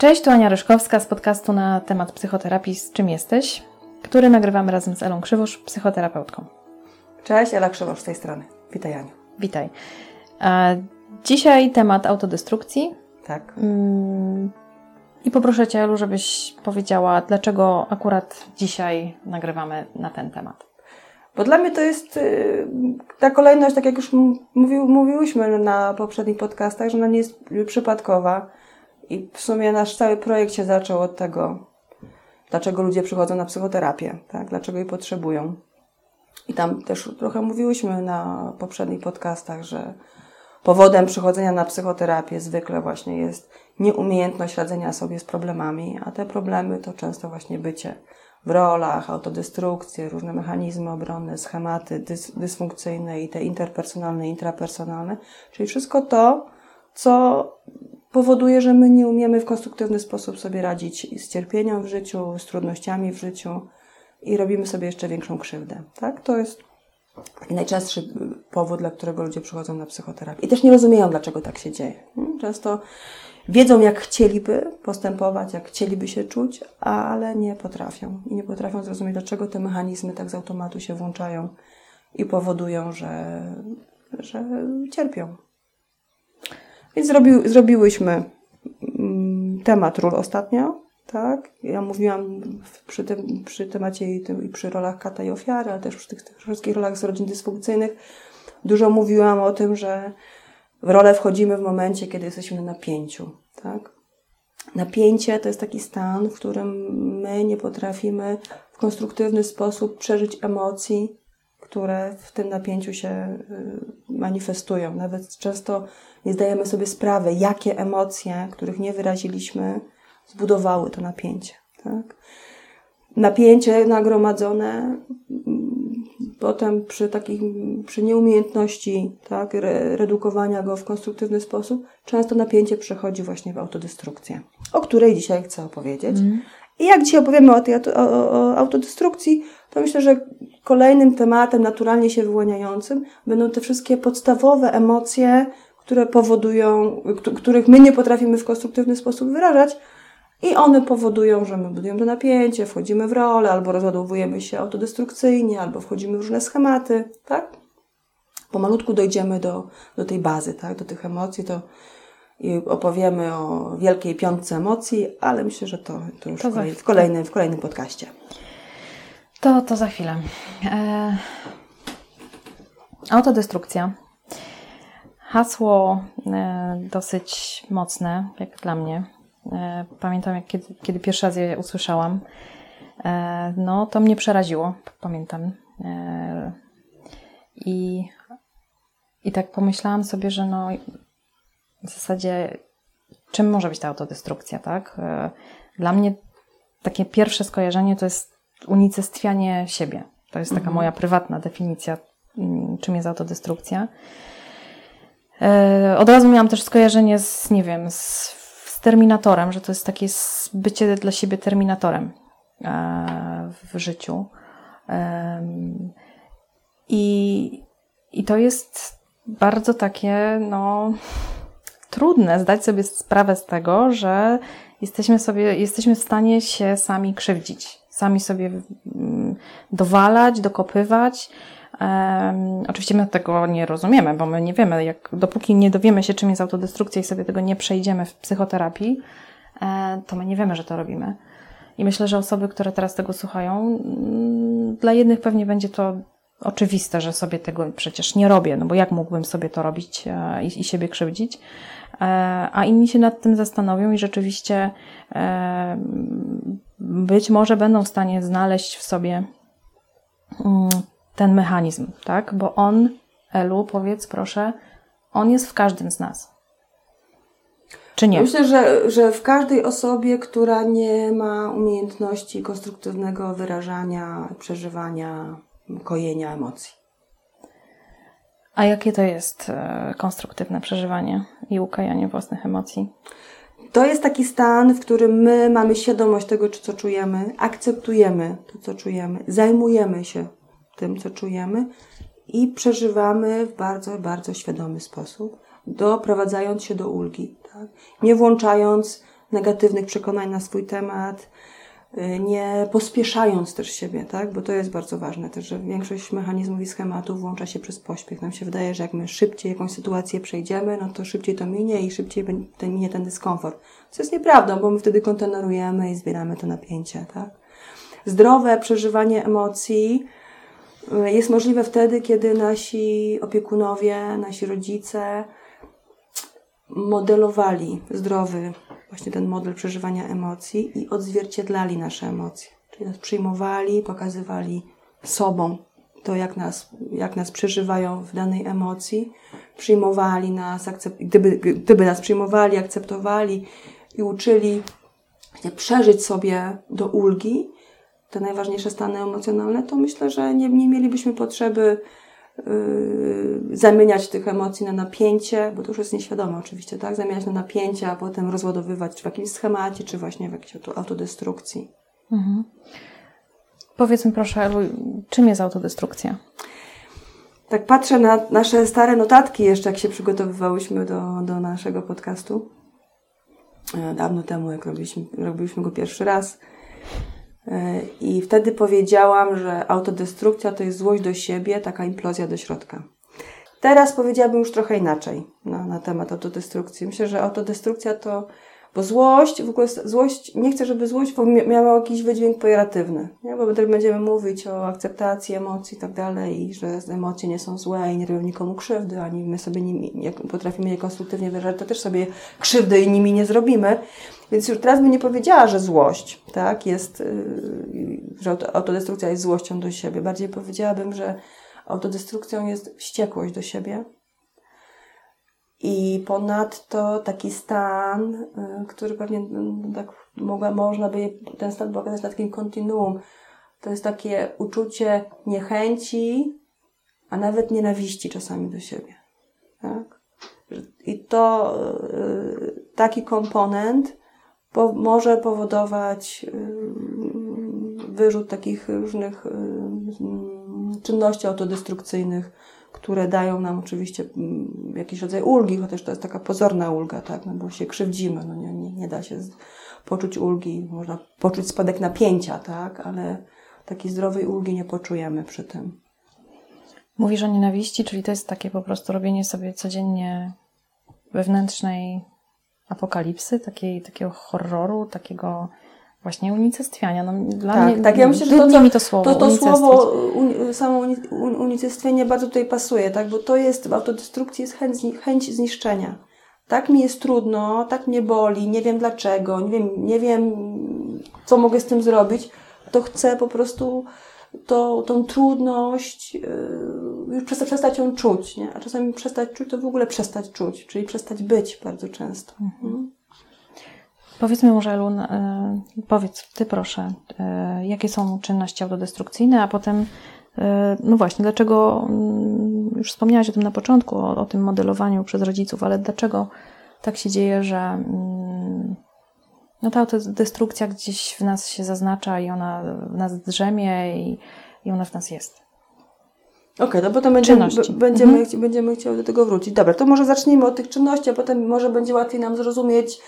Cześć, tu Ania Ryszkowska z podcastu na temat psychoterapii Z czym jesteś, który nagrywamy razem z Elą Krzywosz, psychoterapeutką. Cześć, Ela Krzywosz z tej strony. Witaj Aniu. Witaj. Dzisiaj temat autodestrukcji. Tak. Mm, I poproszę Cię, Elu, żebyś powiedziała, dlaczego akurat dzisiaj nagrywamy na ten temat. Bo dla mnie to jest y, ta kolejność, tak jak już mówił, mówiłyśmy na poprzednich podcastach, że ona nie jest przypadkowa. I w sumie nasz cały projekt się zaczął od tego, dlaczego ludzie przychodzą na psychoterapię, tak? dlaczego jej potrzebują. I tam też trochę mówiłyśmy na poprzednich podcastach, że powodem przychodzenia na psychoterapię zwykle właśnie jest nieumiejętność radzenia sobie z problemami, a te problemy to często właśnie bycie w rolach, autodestrukcje, różne mechanizmy obronne, schematy dys dysfunkcyjne i te interpersonalne, intrapersonalne, czyli wszystko to, co powoduje, że my nie umiemy w konstruktywny sposób sobie radzić z cierpieniem w życiu, z trudnościami w życiu i robimy sobie jeszcze większą krzywdę. Tak? To jest najczęstszy powód, dla którego ludzie przychodzą na psychoterapię. I też nie rozumieją, dlaczego tak się dzieje. Często wiedzą, jak chcieliby postępować, jak chcieliby się czuć, ale nie potrafią. I nie potrafią zrozumieć, dlaczego te mechanizmy tak z automatu się włączają i powodują, że, że cierpią. Więc zrobi, zrobiłyśmy mm, temat ról ostatnio, tak? Ja mówiłam przy, tym, przy temacie i, tym, przy rolach kata i ofiary, ale też przy tych, tych wszystkich rolach z rodzin dysfunkcyjnych. Dużo mówiłam o tym, że w rolę wchodzimy w momencie, kiedy jesteśmy na napięciu, tak? Napięcie to jest taki stan, w którym my nie potrafimy w konstruktywny sposób przeżyć emocji, które w tym napięciu się y, manifestują. Nawet często nie zdajemy sobie sprawy, jakie emocje, których nie wyraziliśmy, zbudowały to napięcie. Tak? Napięcie nagromadzone mm, potem przy takich, przy nieumiejętności tak, redukowania go w konstruktywny sposób, często napięcie przechodzi właśnie w autodestrukcję, o której dzisiaj chcę opowiedzieć. Mm. I jak dzisiaj opowiemy o tej o, o autodestrukcji, to myślę, że kolejnym tematem naturalnie się wyłaniającym będą te wszystkie podstawowe emocje, które powodują, których my nie potrafimy w konstruktywny sposób wyrażać, i one powodują, że my budujemy to napięcie, wchodzimy w rolę, albo rozładowujemy się autodestrukcyjnie, albo wchodzimy w różne schematy, tak? Pomalutku dojdziemy do, do tej bazy, tak? Do tych emocji, to i opowiemy o wielkiej piątce emocji, ale myślę, że to, to już to w, w, kolejnym, w kolejnym podcaście. To, to za chwilę. E... Autodestrukcja. Hasło e, dosyć mocne, jak dla mnie. E, pamiętam, jak kiedy, kiedy pierwszy raz je usłyszałam. E, no, to mnie przeraziło, pamiętam. E, I, I tak pomyślałam sobie, że no, w zasadzie czym może być ta autodestrukcja, tak? E, dla mnie takie pierwsze skojarzenie to jest unicestwianie siebie. To jest taka mhm. moja prywatna definicja, mm, czym jest autodestrukcja. E, od razu miałam też skojarzenie z, nie wiem, z, z terminatorem, że to jest takie bycie dla siebie terminatorem e, w życiu. I, I to jest bardzo takie, no, trudne zdać sobie sprawę z tego, że jesteśmy sobie, jesteśmy w stanie się sami krzywdzić, sami sobie mm, dowalać, dokopywać. Um, oczywiście my tego nie rozumiemy, bo my nie wiemy, jak, dopóki nie dowiemy się, czym jest autodestrukcja i sobie tego nie przejdziemy w psychoterapii, e, to my nie wiemy, że to robimy. I myślę, że osoby, które teraz tego słuchają, mm, dla jednych pewnie będzie to oczywiste, że sobie tego przecież nie robię, no bo jak mógłbym sobie to robić e, i, i siebie krzywdzić. E, a inni się nad tym zastanowią i rzeczywiście e, być może będą w stanie znaleźć w sobie mm, ten mechanizm, tak? Bo on, Elu, powiedz proszę, on jest w każdym z nas. Czy nie? Myślę, że, że w każdej osobie, która nie ma umiejętności konstruktywnego wyrażania, przeżywania, kojenia emocji. A jakie to jest e, konstruktywne przeżywanie i ukajanie własnych emocji? To jest taki stan, w którym my mamy świadomość tego, co czujemy, akceptujemy to, co czujemy, zajmujemy się tym, co czujemy i przeżywamy w bardzo, bardzo świadomy sposób, doprowadzając się do ulgi. Tak? Nie włączając negatywnych przekonań na swój temat, nie pospieszając też siebie, tak? Bo to jest bardzo ważne też, że większość mechanizmów i schematów włącza się przez pośpiech. Nam się wydaje, że jak my szybciej jakąś sytuację przejdziemy, no to szybciej to minie i szybciej ten, minie ten dyskomfort. Co jest nieprawdą, bo my wtedy kontenerujemy i zbieramy to napięcie, tak? Zdrowe przeżywanie emocji y, jest możliwe wtedy, kiedy nasi opiekunowie, nasi rodzice modelowali zdrowy właśnie ten model przeżywania emocji i odzwierciedlali nasze emocje. Czyli nas przyjmowali, pokazywali sobą to, jak nas, jak nas przeżywają w danej emocji, przyjmowali nas, gdyby, gdyby nas przyjmowali, akceptowali i uczyli przeżyć sobie do ulgi te najważniejsze stany emocjonalne, to myślę, że nie, nie mielibyśmy potrzeby zamieniać tych emocji na napięcie, bo to już jest nieświadome oczywiście, tak? Zamieniać na napięcie, a potem rozładowywać czy w jakimś schemacie, czy właśnie w jakiejś autodestrukcji. Mhm. Powiedzmy proszę, czym jest autodestrukcja? Tak patrzę na nasze stare notatki jeszcze, jak się przygotowywałyśmy do, do naszego podcastu. E, dawno temu, jak robiliśmy, robiliśmy go pierwszy raz. E, I wtedy powiedziałam, że autodestrukcja to jest złość do siebie, taka implozja do środka. Teraz powiedziałabym już trochę inaczej na, na temat autodestrukcji. Myślę, że autodestrukcja to bo złość, w ogóle złość, nie chcę, żeby złość miała jakiś wydźwięk pejoratywny, nie? bo wtedy będziemy mówić o akceptacji emocji i tak dalej, i że emocje nie są złe i nie robią nikomu krzywdy, ani my sobie nimi, jak potrafimy je konstruktywnie wyrażać, to też sobie krzywdy i nimi nie zrobimy. Więc już teraz bym nie powiedziała, że złość, tak, jest, yy, że autodestrukcja jest złością do siebie. Bardziej powiedziałabym, że autodestrukcją jest wściekłość do siebie, i ponadto taki stan, y, który pewnie tak mogła, można by ten stan pokazać na takim kontinuum, to jest takie uczucie niechęci, a nawet nienawiści czasami do siebie. Tak? I to y, taki komponent po, może powodować wyrzut takich różnych czynności autodestrukcyjnych, które dają nam oczywiście jakiś rodzaj ulgi, chociaż to jest taka pozorna ulga, tak, no bo się krzywdzimy, no nie, nie, nie da się poczuć ulgi, można poczuć spadek napięcia, tak, ale takiej zdrowej ulgi nie poczujemy przy tym. Mówisz o nienawiści, czyli to jest takie po prostu robienie sobie codziennie wewnętrznej apokalipsy, takiej, takiego horroru, takiego Właśnie unicestwiania. No, dla tak, mnie, tak, ja myślę, że to, to, mi to słowo, to, to słowo samo unicestwienie bardzo tutaj pasuje, tak? bo to jest w autodestrukcji jest chęć, chęć zniszczenia. Tak mi jest trudno, tak mnie boli, nie wiem dlaczego, nie wiem, nie wiem co mogę z tym zrobić, to chcę po prostu to, tą trudność już przestać, przestać ją czuć, nie? a czasami przestać czuć to w ogóle przestać czuć, czyli przestać być bardzo często. Mhm. Powiedzmy może, Elu, e, powiedz Ty proszę, e, jakie są czynności autodestrukcyjne, a potem, e, no właśnie, dlaczego, mm, już wspomniałaś o tym na początku, o, o tym modelowaniu przez rodziców, ale dlaczego tak się dzieje, że mm, no ta autodestrukcja gdzieś w nas się zaznacza i ona w nas drzemie i, i ona w nas jest? Okej, okay, no potem będziemy, będziemy, mhm. będziemy chcieli do tego wrócić. Dobra, to może zacznijmy od tych czynności, a potem może będzie łatwiej nam zrozumieć,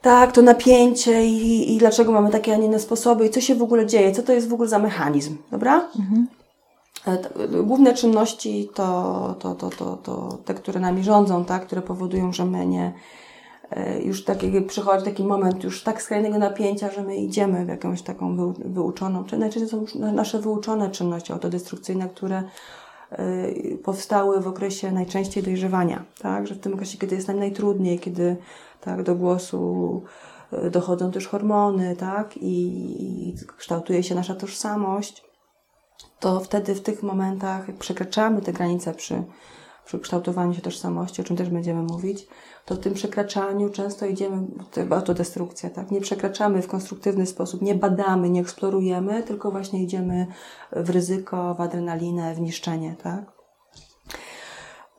tak, to napięcie i, i dlaczego mamy takie, a nie inne sposoby i co się w ogóle dzieje, co to jest w ogóle za mechanizm, dobra? Mhm. E, główne czynności to, to, to, to, to te, które nami rządzą, tak, które powodują, że my nie, już taki, przychodzi taki moment już tak skrajnego napięcia, że my idziemy w jakąś taką wy, wyuczoną, czy najczęściej są nasze wyuczone czynności autodestrukcyjne, które e, powstały w okresie najczęściej dojrzewania, tak, że w tym okresie, kiedy jest nam najtrudniej, kiedy tak, do głosu e, dochodzą też hormony, tak, i, kształtuje się nasza tożsamość, to wtedy w tych momentach, przekraczamy te granice przy, przy kształtowaniu się tożsamości, o czym też będziemy mówić, to w tym przekraczaniu często idziemy, to autodestrukcja, tak? Nie przekraczamy w konstruktywny sposób, nie badamy, nie eksplorujemy, tylko właśnie idziemy w ryzyko, w adrenalinę, w niszczenie, tak?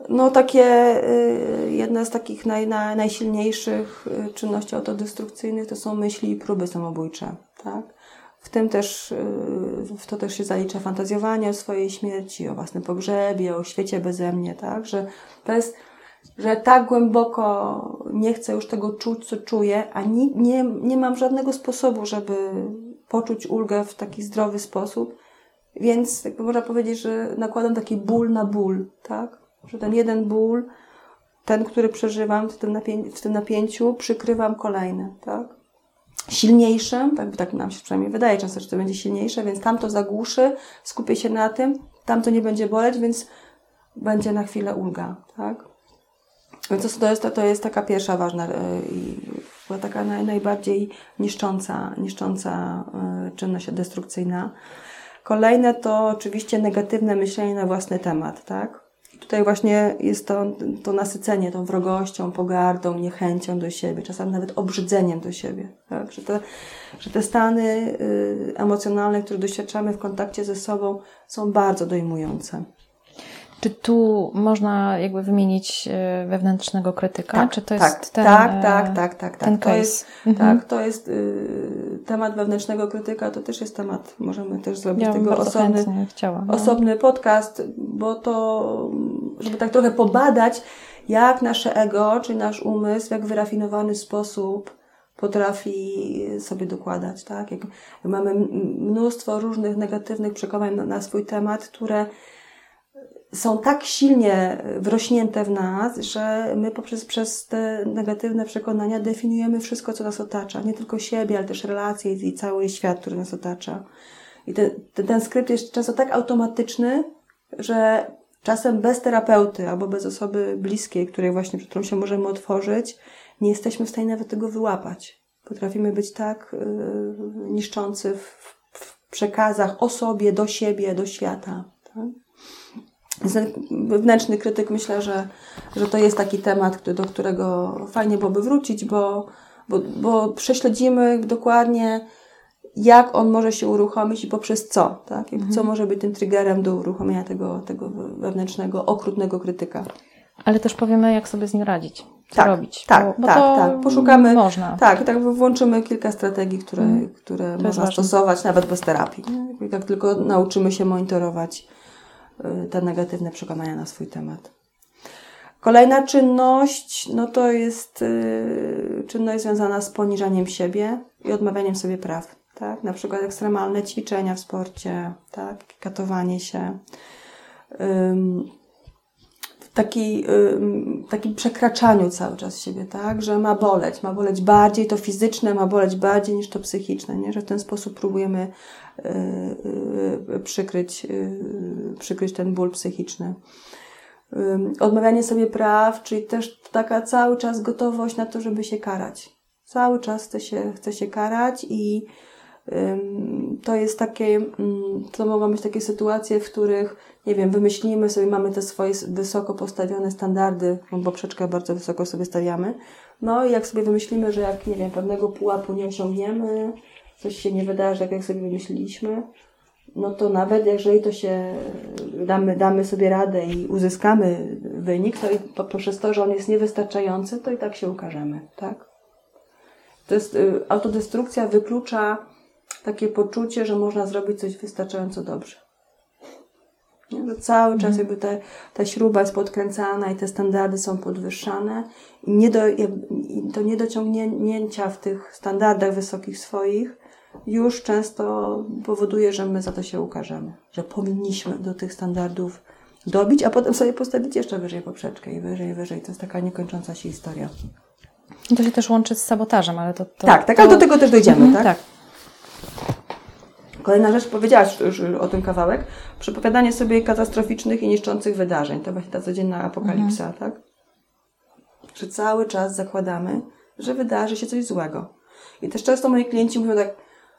No takie, y, jedna z takich naj, naj, najsilniejszych y, czynności autodestrukcyjnych to są myśli i próby samobójcze, tak? W tym też, y, w to też się zalicza fantazjowanie o swojej śmierci, o własnym pogrzebie, o świecie beze mnie, tak? Że to jest że tak głęboko nie chcę już tego czuć, co czuję, a nie, nie, nie mam żadnego sposobu, żeby poczuć ulgę w taki zdrowy sposób. Więc jakby można powiedzieć, że nakładam taki ból na ból, tak? Że ten jeden ból, ten, który przeżywam w tym, w tym napięciu, przykrywam kolejny, tak? Silniejszym, tak, tak nam się przynajmniej wydaje często, że to będzie silniejsze, więc tamto zagłuszy, skupię się na tym, tamto nie będzie boleć, więc będzie na chwilę ulga, tak? Więc to jest, to jest taka pierwsza ważna i była taka naj, najbardziej niszcząca, niszcząca czynność destrukcyjna. Kolejne to oczywiście negatywne myślenie na własny temat, tak? Tutaj właśnie jest to, to nasycenie tą wrogością, pogardą, niechęcią do siebie, czasami nawet obrzydzeniem do siebie, tak? Że te, że te stany y, emocjonalne, które doświadczamy w kontakcie ze sobą są bardzo dojmujące. Czy tu można jakby wymienić e, wewnętrznego krytyka? Tak, czy to tak, jest ten, tak, e, tak, tak, tak, ten tak. To jest, Mhm. tak, to jest y, temat wewnętrznego krytyka, to też jest temat, możemy też zrobić Ja tego osobny, chciała. No. osobny podcast, bo to, żeby tak trochę pobadać, jak nasze ego, czy nasz umysł, w jak wyrafinowany sposób potrafi sobie dokładać, tak? Jak mamy mnóstwo różnych negatywnych przekonań na, na swój temat, które są tak silnie wrośnięte w nas, że my poprzez przez te negatywne przekonania definiujemy wszystko, co nas otacza. Nie tylko siebie, ale też relacje i cały świat, który nas otacza. I ten, ten, ten skrypt jest często tak automatyczny, że czasem bez terapeuty albo bez osoby bliskiej, której właśnie, przed którą się możemy otworzyć, nie jesteśmy w stanie nawet tego wyłapać. Potrafimy być tak yy, niszczący w, w przekazach o sobie, do siebie, do świata. Tak? Wewnętrzny krytyk myślę, że, że to jest taki temat, do którego fajnie byłoby wrócić, bo, bo, bo prześledzimy dokładnie, jak on może się uruchomić i poprzez co, tak? I Co może być tym triggerem do uruchomienia tego, tego wewnętrznego, okrutnego krytyka. Ale też powiemy, jak sobie z nim radzić. Co Tak, robić. tak, bo, bo tak, tak. Poszukamy- Można. Tak, tak włączymy kilka strategii, które, Mhm. które można stosować nawet bez terapii. Jak tylko nauczymy się monitorować te negatywne przekonania na swój temat. Kolejna czynność, no to jest y, czynność związana z poniżaniem siebie i odmawianiem sobie praw. Tak? Na przykład ekstremalne ćwiczenia w sporcie, tak? katowanie się. Ym, taki, ym, takim przekraczaniu cały czas siebie, tak? Że ma boleć, ma boleć bardziej to fizyczne, ma boleć bardziej niż to psychiczne, nie? Że w ten sposób próbujemy y, y, przykryć, y, przykryć ten ból psychiczny. Odmawianie sobie praw, czyli też taka cały czas gotowość na to, żeby się karać. Cały czas chce się, chce się karać i to jest takie, to mogą być takie sytuacje, w których, nie wiem, wymyślimy sobie, mamy te swoje wysoko postawione standardy, bo poprzeczkę bardzo wysoko sobie stawiamy. No i jak sobie wymyślimy, że jak, nie wiem, pewnego pułapu nie osiągniemy, coś się nie wydarzy tak, jak sobie wymyśliliśmy, no to nawet jeżeli to się damy, damy sobie radę i uzyskamy wynik, to i po- poprzez to, że on jest niewystarczający, to i tak się ukażemy, tak? To jest, y, autodestrukcja wyklucza takie poczucie, że można zrobić coś wystarczająco dobrze. Nie? Że cały czas jakby te, ta śruba jest podkręcana i te standardy są podwyższane i nie do, to niedociągnięcia w tych standardach wysokich swoich już często powoduje, że my za to się ukażemy, że powinniśmy do tych standardów dobić, a potem sobie postawić jeszcze wyżej poprzeczkę i wyżej, wyżej. To jest taka niekończąca się historia. I To się też łączy z sabotażem, ale to... to tak, tak, to... ale do tego też dojdziemy, Mhm, tak? tak. Kolejna rzecz, powiedziałaś już o tym kawałek, przepowiadanie sobie katastroficznych i niszczących wydarzeń. To właśnie ta codzienna apokalipsa, tak? Że cały czas zakładamy, że wydarzy się coś złego. I też często moi klienci mówią tak,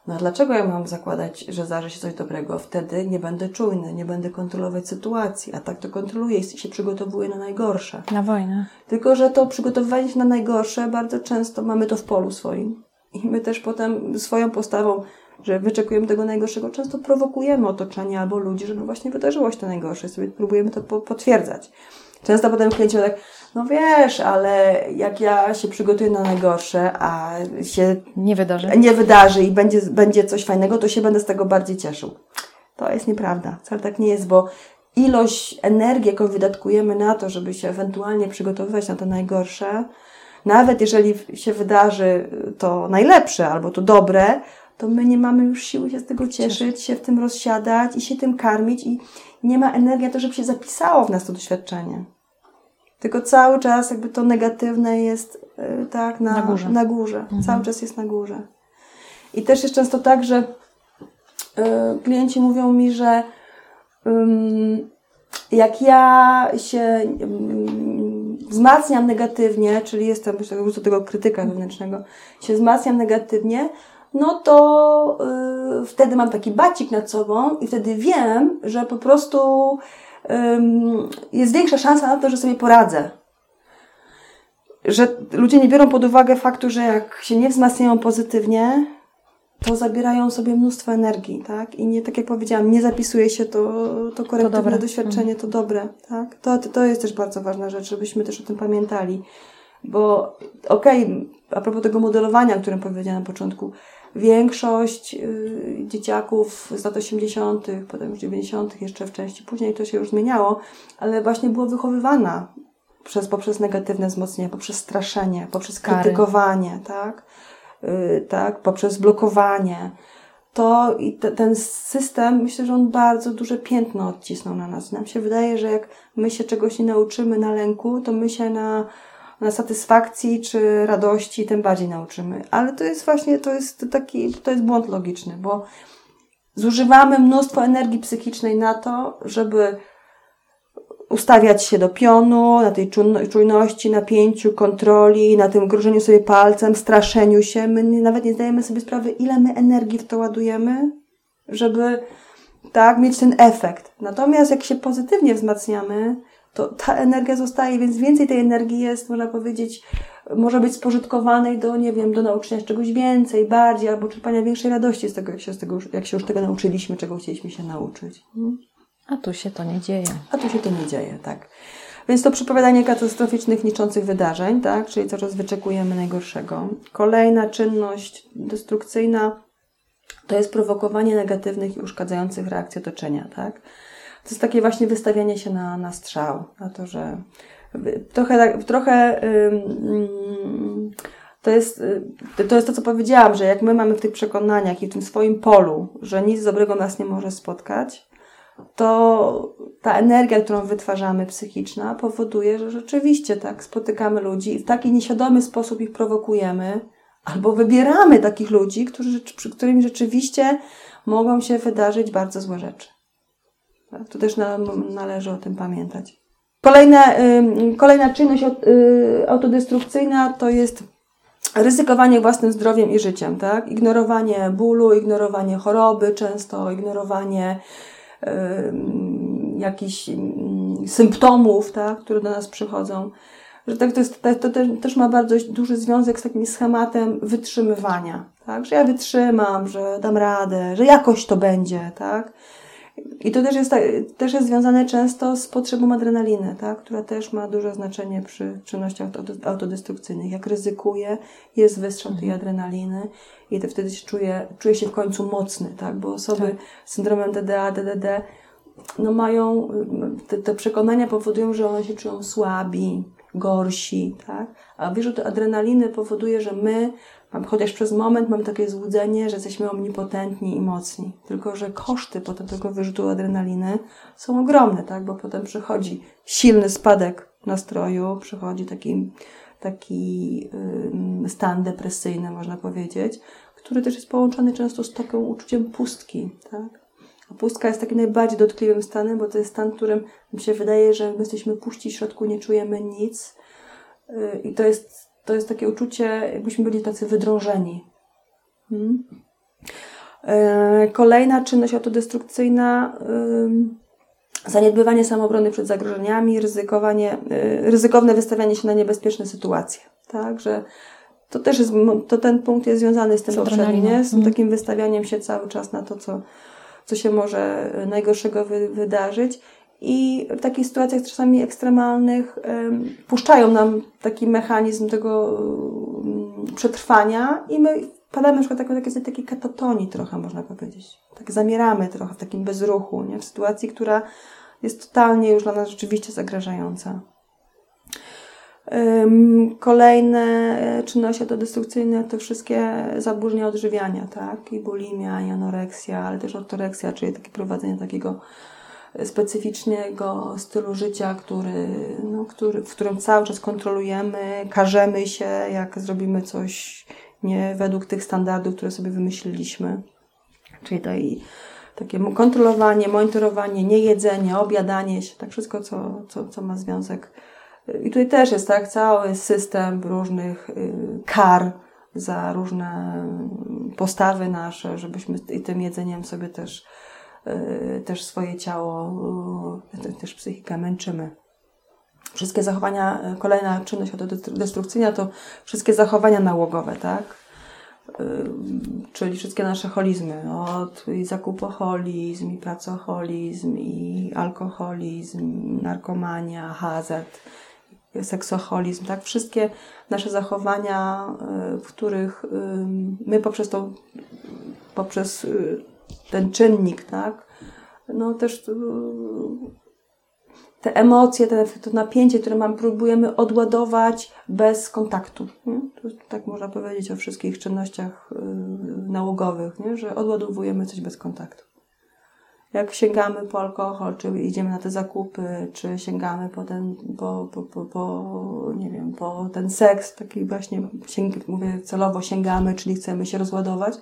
no dlaczego ja mam zakładać, że zdarzy się coś dobrego? Wtedy nie będę czujny, nie będę kontrolować sytuacji, a tak to kontroluję i się przygotowuję na najgorsze. Na wojnę. Tylko, że to przygotowywanie się na najgorsze bardzo często mamy to w polu swoim. I my też potem swoją postawą, że wyczekujemy tego najgorszego, często prowokujemy otoczenie albo ludzi, żeby właśnie wydarzyło się to najgorsze. I sobie próbujemy to po- potwierdzać. Często potem klienci tak, no wiesz, ale jak ja się przygotuję na najgorsze, a się Nie wydarzy. nie wydarzy i będzie, będzie coś fajnego, to się będę z tego bardziej cieszył. To jest nieprawda. Wcale tak nie jest, bo ilość energii, jaką wydatkujemy na to, żeby się ewentualnie przygotowywać na to najgorsze, nawet jeżeli się wydarzy to najlepsze albo to dobre, to my nie mamy już siły się z tego cieszyć, się w tym rozsiadać i się tym karmić i nie ma energii na to, żeby się zapisało w nas to doświadczenie. Tylko cały czas jakby to negatywne jest yy, tak na, na górze. Na górze. Mhm. Cały czas jest na górze. I też jest często tak, że yy, klienci mówią mi, że yy, jak ja się wzmacniam negatywnie, czyli jestem do tego krytyka wewnętrznego, się wzmacniam negatywnie, no to yy, wtedy mam taki bacik nad sobą i wtedy wiem, że po prostu jest większa szansa na to, że sobie poradzę. Że ludzie nie biorą pod uwagę faktu, że jak się nie wzmacniają pozytywnie, to zabierają sobie mnóstwo energii, tak? I nie, tak jak powiedziałam, nie zapisuje się to, to korektywne to doświadczenie, to dobre, tak? To, to jest też bardzo ważna rzecz, żebyśmy też o tym pamiętali. Bo okej, okay, a propos tego modelowania, o którym powiedziałam na początku, większość y, dzieciaków z lat 80., potem już 90., jeszcze w części później to się już zmieniało, ale właśnie było wychowywana przez, poprzez negatywne wzmocnienie, poprzez straszenie, poprzez Kary. krytykowanie, tak? Y, tak? Poprzez blokowanie. To i te, ten system, myślę, że on bardzo duże piętno odcisnął na nas. Nam się wydaje, że jak my się czegoś nie nauczymy na lęku, to my się na satysfakcji czy radości tym bardziej nauczymy. Ale to jest właśnie, to jest taki, to jest błąd logiczny, bo zużywamy mnóstwo energii psychicznej na to, żeby ustawiać się do pionu, na tej czujności, napięciu, kontroli, na tym grożeniu sobie palcem, straszeniu się. My nawet nie zdajemy sobie sprawy, ile my energii w to ładujemy, żeby tak mieć ten efekt. Natomiast jak się pozytywnie wzmacniamy, to ta energia zostaje, więc więcej tej energii jest, można powiedzieć, może być spożytkowanej do, nie wiem, do nauczenia czegoś więcej, bardziej, albo czerpania większej radości z tego, jak się, z tego, jak się już tego nauczyliśmy, czego chcieliśmy się nauczyć. Hmm? A tu się to nie dzieje. A tu się to nie dzieje, tak. Więc to przepowiadanie katastroficznych, niczących wydarzeń, tak, czyli cały czas wyczekujemy najgorszego. Kolejna czynność destrukcyjna to jest prowokowanie negatywnych i uszkadzających reakcji otoczenia, tak. To jest takie właśnie wystawianie się na, na strzał, na to, że trochę, tak, trochę to jest, y, to jest to, co powiedziałam, że jak my mamy w tych przekonaniach i w tym swoim polu, że nic dobrego nas nie może spotkać, to ta energia, którą wytwarzamy psychiczna, powoduje, że rzeczywiście tak spotykamy ludzi i w taki nieświadomy sposób ich prowokujemy, albo wybieramy takich ludzi, którzy, przy którymi rzeczywiście mogą się wydarzyć bardzo złe rzeczy. Tak? To też należy o tym pamiętać. Kolejna, kolejna czynność y, autodestrukcyjna to jest ryzykowanie własnym zdrowiem i życiem, tak? Ignorowanie bólu, ignorowanie choroby, często ignorowanie jakichś symptomów, tak? które do nas przychodzą. Że tak to, jest, to też ma bardzo duży związek z takim schematem wytrzymywania, tak? Że ja wytrzymam, że dam radę, że jakoś to będzie, tak? I to też jest, też jest związane często z potrzebą adrenaliny, tak? która też ma duże znaczenie przy czynnościach autodestrukcyjnych. Jak ryzykuje, jest wystrzał tej mhm. adrenaliny i to wtedy się czuje, czuje się w końcu mocny, tak? bo osoby tak. z syndromem DDA, DDD no mają, te, te przekonania powodują, że one się czują słabi, gorsi, tak? A wyrzut adrenaliny powoduje, że my chociaż przez moment mam takie złudzenie, że jesteśmy omnipotentni i mocni. Tylko, że koszty potem tego wyrzutu adrenaliny są ogromne, tak? Bo potem przychodzi silny spadek nastroju, przychodzi taki, taki stan depresyjny, można powiedzieć, który też jest połączony często z takim uczuciem pustki, tak? A pustka jest takim najbardziej dotkliwym stanem, bo to jest stan, w którym mi się wydaje, że my jesteśmy puści w środku, nie czujemy nic. Y, I to jest to jest takie uczucie, jakbyśmy byli tacy wydrążeni. Hmm? E, kolejna czynność autodestrukcyjna, zaniedbywanie samoobrony przed zagrożeniami, ryzykowanie, ryzykowne wystawianie się na niebezpieczne sytuacje. Tak, że to też jest, to ten punkt jest związany z tym poprzednim, nie? Z mhm. takim wystawianiem się cały czas na to, co, co się może najgorszego wy, wydarzyć i w takich sytuacjach czasami ekstremalnych puszczają nam taki mechanizm tego przetrwania i my padamy na przykład takiej, takiej, takiej katatonii trochę, można powiedzieć. Tak zamieramy trochę w takim bezruchu, nie? w sytuacji, która jest totalnie już dla nas rzeczywiście zagrażająca. Kolejne e, czynności autodestrukcyjne to wszystkie zaburzenia odżywiania, tak? I bulimia, i anoreksja, ale też ortoreksja, czyli takie prowadzenie takiego specyficznego stylu życia, który, no, który, w którym cały czas kontrolujemy, karzemy się, jak zrobimy coś nie według tych standardów, które sobie wymyśliliśmy. Czyli to i takie kontrolowanie, monitorowanie, niejedzenie, obiadanie się, tak wszystko, co, co, co ma związek. I tutaj też jest tak cały system różnych y, kar za różne postawy nasze, żebyśmy i tym jedzeniem sobie też też swoje ciało, y, też psychikę męczymy. Wszystkie zachowania, y, kolejna czynność autodestrukcyjna to wszystkie zachowania nałogowe, tak? Czyli wszystkie nasze holizmy, od zakupoholizm, i pracoholizm, i alkoholizm, narkomania, hazard, seksoholizm, tak? Wszystkie nasze zachowania, w których my poprzez to, poprzez ten czynnik, tak? No też te emocje, te, to napięcie, które mam, próbujemy odładować bez kontaktu. Nie? To, tak można powiedzieć o wszystkich czynnościach yy, nałogowych, nie? że odładowujemy coś bez kontaktu. Jak sięgamy po alkohol, czy idziemy na te zakupy, czy sięgamy po ten, po, po, po, po nie wiem, po ten seks, taki właśnie, sięg, mówię celowo sięgamy, czyli chcemy się rozładować,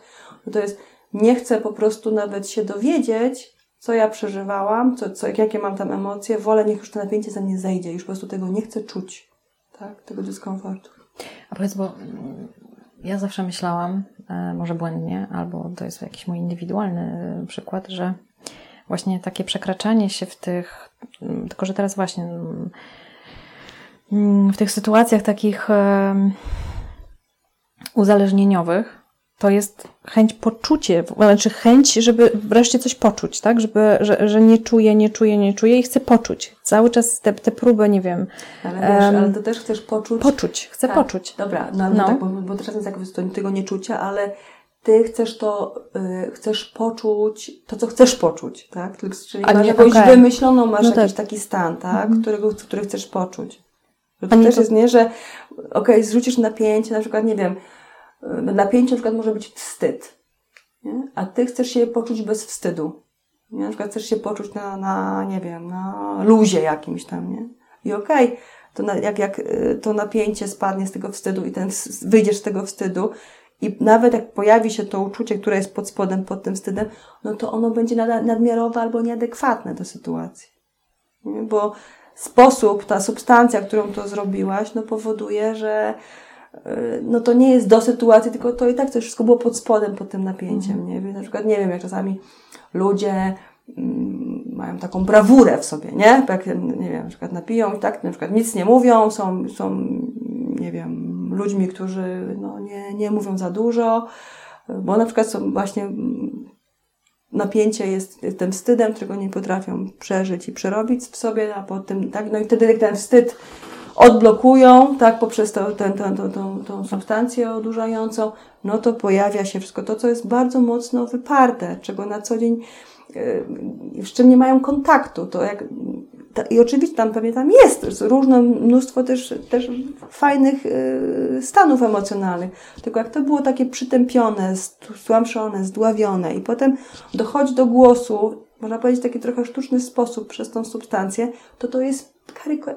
no to jest nie chcę po prostu nawet się dowiedzieć, co ja przeżywałam, co, co, jakie mam tam emocje, wolę niech już to napięcie za mnie zejdzie, już po prostu tego nie chcę czuć, tak, tego dyskomfortu. A powiedz, bo ja zawsze myślałam, e, może błędnie, albo to jest jakiś mój indywidualny e, przykład, że właśnie takie przekraczanie się w tych, mm, tylko że teraz właśnie mm, w tych sytuacjach takich uzależnieniowych, to jest chęć poczucie, znaczy chęć, żeby wreszcie coś poczuć, tak? Żeby, że, że nie czuję, nie czuję, nie czuję i chcę poczuć. Cały czas te, te próby, nie wiem. Ale wiesz, um, ale to też chcesz poczuć. Poczuć, chcę tak, poczuć. Dobra, no, no. tak, bo, bo czasem jest jak tego nieczucia, ale ty chcesz to, y, chcesz poczuć to, co chcesz poczuć, tak? Czyli A masz nie, jakąś okay. wymyśloną, masz no jakiś tak. taki stan, tak? Mhm. Którego, który chcesz poczuć. To też to... jest nie, że okej, okay, zrzucisz napięcie, na przykład, nie wiem, napięcie na przykład może być wstyd, nie? a ty chcesz się poczuć bez wstydu. Nie? Na przykład chcesz się poczuć na, na nie wiem, na luzie jakimś tam, nie? I okej, okay, to na, jak, jak y, to napięcie spadnie z tego wstydu i ten, wyjdziesz z tego wstydu i nawet jak pojawi się to uczucie, które jest pod spodem, pod tym wstydem, no to ono będzie nadmiarowe albo nieadekwatne do sytuacji. Nie? Bo sposób, ta substancja, którą to zrobiłaś, no powoduje, że Y, no to nie jest do sytuacji, tylko to i tak to wszystko było pod spodem, pod tym napięciem, mhm. nie? Więc na przykład, nie wiem, jak czasami ludzie mm, mają taką brawurę w sobie, nie? Jak, nie wiem, na przykład napiją i tak, na przykład nic nie mówią, są, są nie wiem, ludźmi, którzy no, nie, nie mówią za dużo, bo na przykład są właśnie mm, napięcie jest tym wstydem, którego nie potrafią przeżyć i przerobić w sobie, a potem, tak, no i wtedy ten wstyd odblokują, tak, poprzez to, ten, ten, tą, tą, tą substancję odurzającą, no to pojawia się wszystko to, co jest bardzo mocno wyparte, czego na co dzień yy, z czym nie mają kontaktu. To jak, I oczywiście tam pewnie tam jest różne mnóstwo też, też fajnych yy, stanów emocjonalnych. Tylko jak to było takie przytępione, stłamszone, zdławione i potem dochodzi do głosu, można powiedzieć, taki trochę sztuczny sposób przez tą substancję, to to jest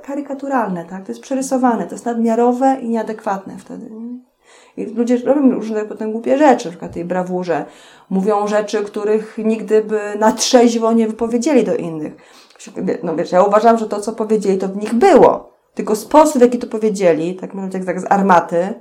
karykaturalne, tak? To jest przerysowane, to jest nadmiarowe i nieadekwatne wtedy. I ludzie robią różne potem głupie rzeczy, na przykład tej brawurze. Mówią rzeczy, których nigdy by na trzeźwo nie wypowiedzieli do innych. No wiesz, ja uważam, że to, co powiedzieli, to w nich było. Tylko sposób, w jaki to powiedzieli, tak może jak tak z armaty,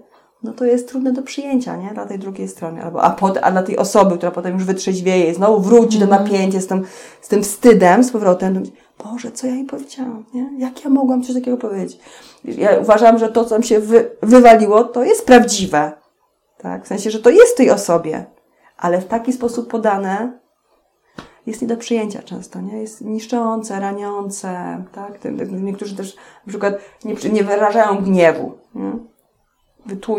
no to jest trudne do przyjęcia, nie? Dla tej drugiej strony. Albo, a, pod, a dla tej osoby, która potem już wytrzeźwieje i znowu wróci mm. do napięcia z tym, z tym wstydem, z powrotem, Boże, co ja jej powiedziałam, nie? Jak ja mogłam coś takiego powiedzieć? Ja uważam, że to, co mi się wy, wywaliło, to jest prawdziwe. Tak? W sensie, że to jest tej osobie. Ale w taki sposób podane jest nie do przyjęcia często, nie? Jest niszczące, raniące, tak? Niektórzy też na przykład nie, nie wyrażają gniewu, nie?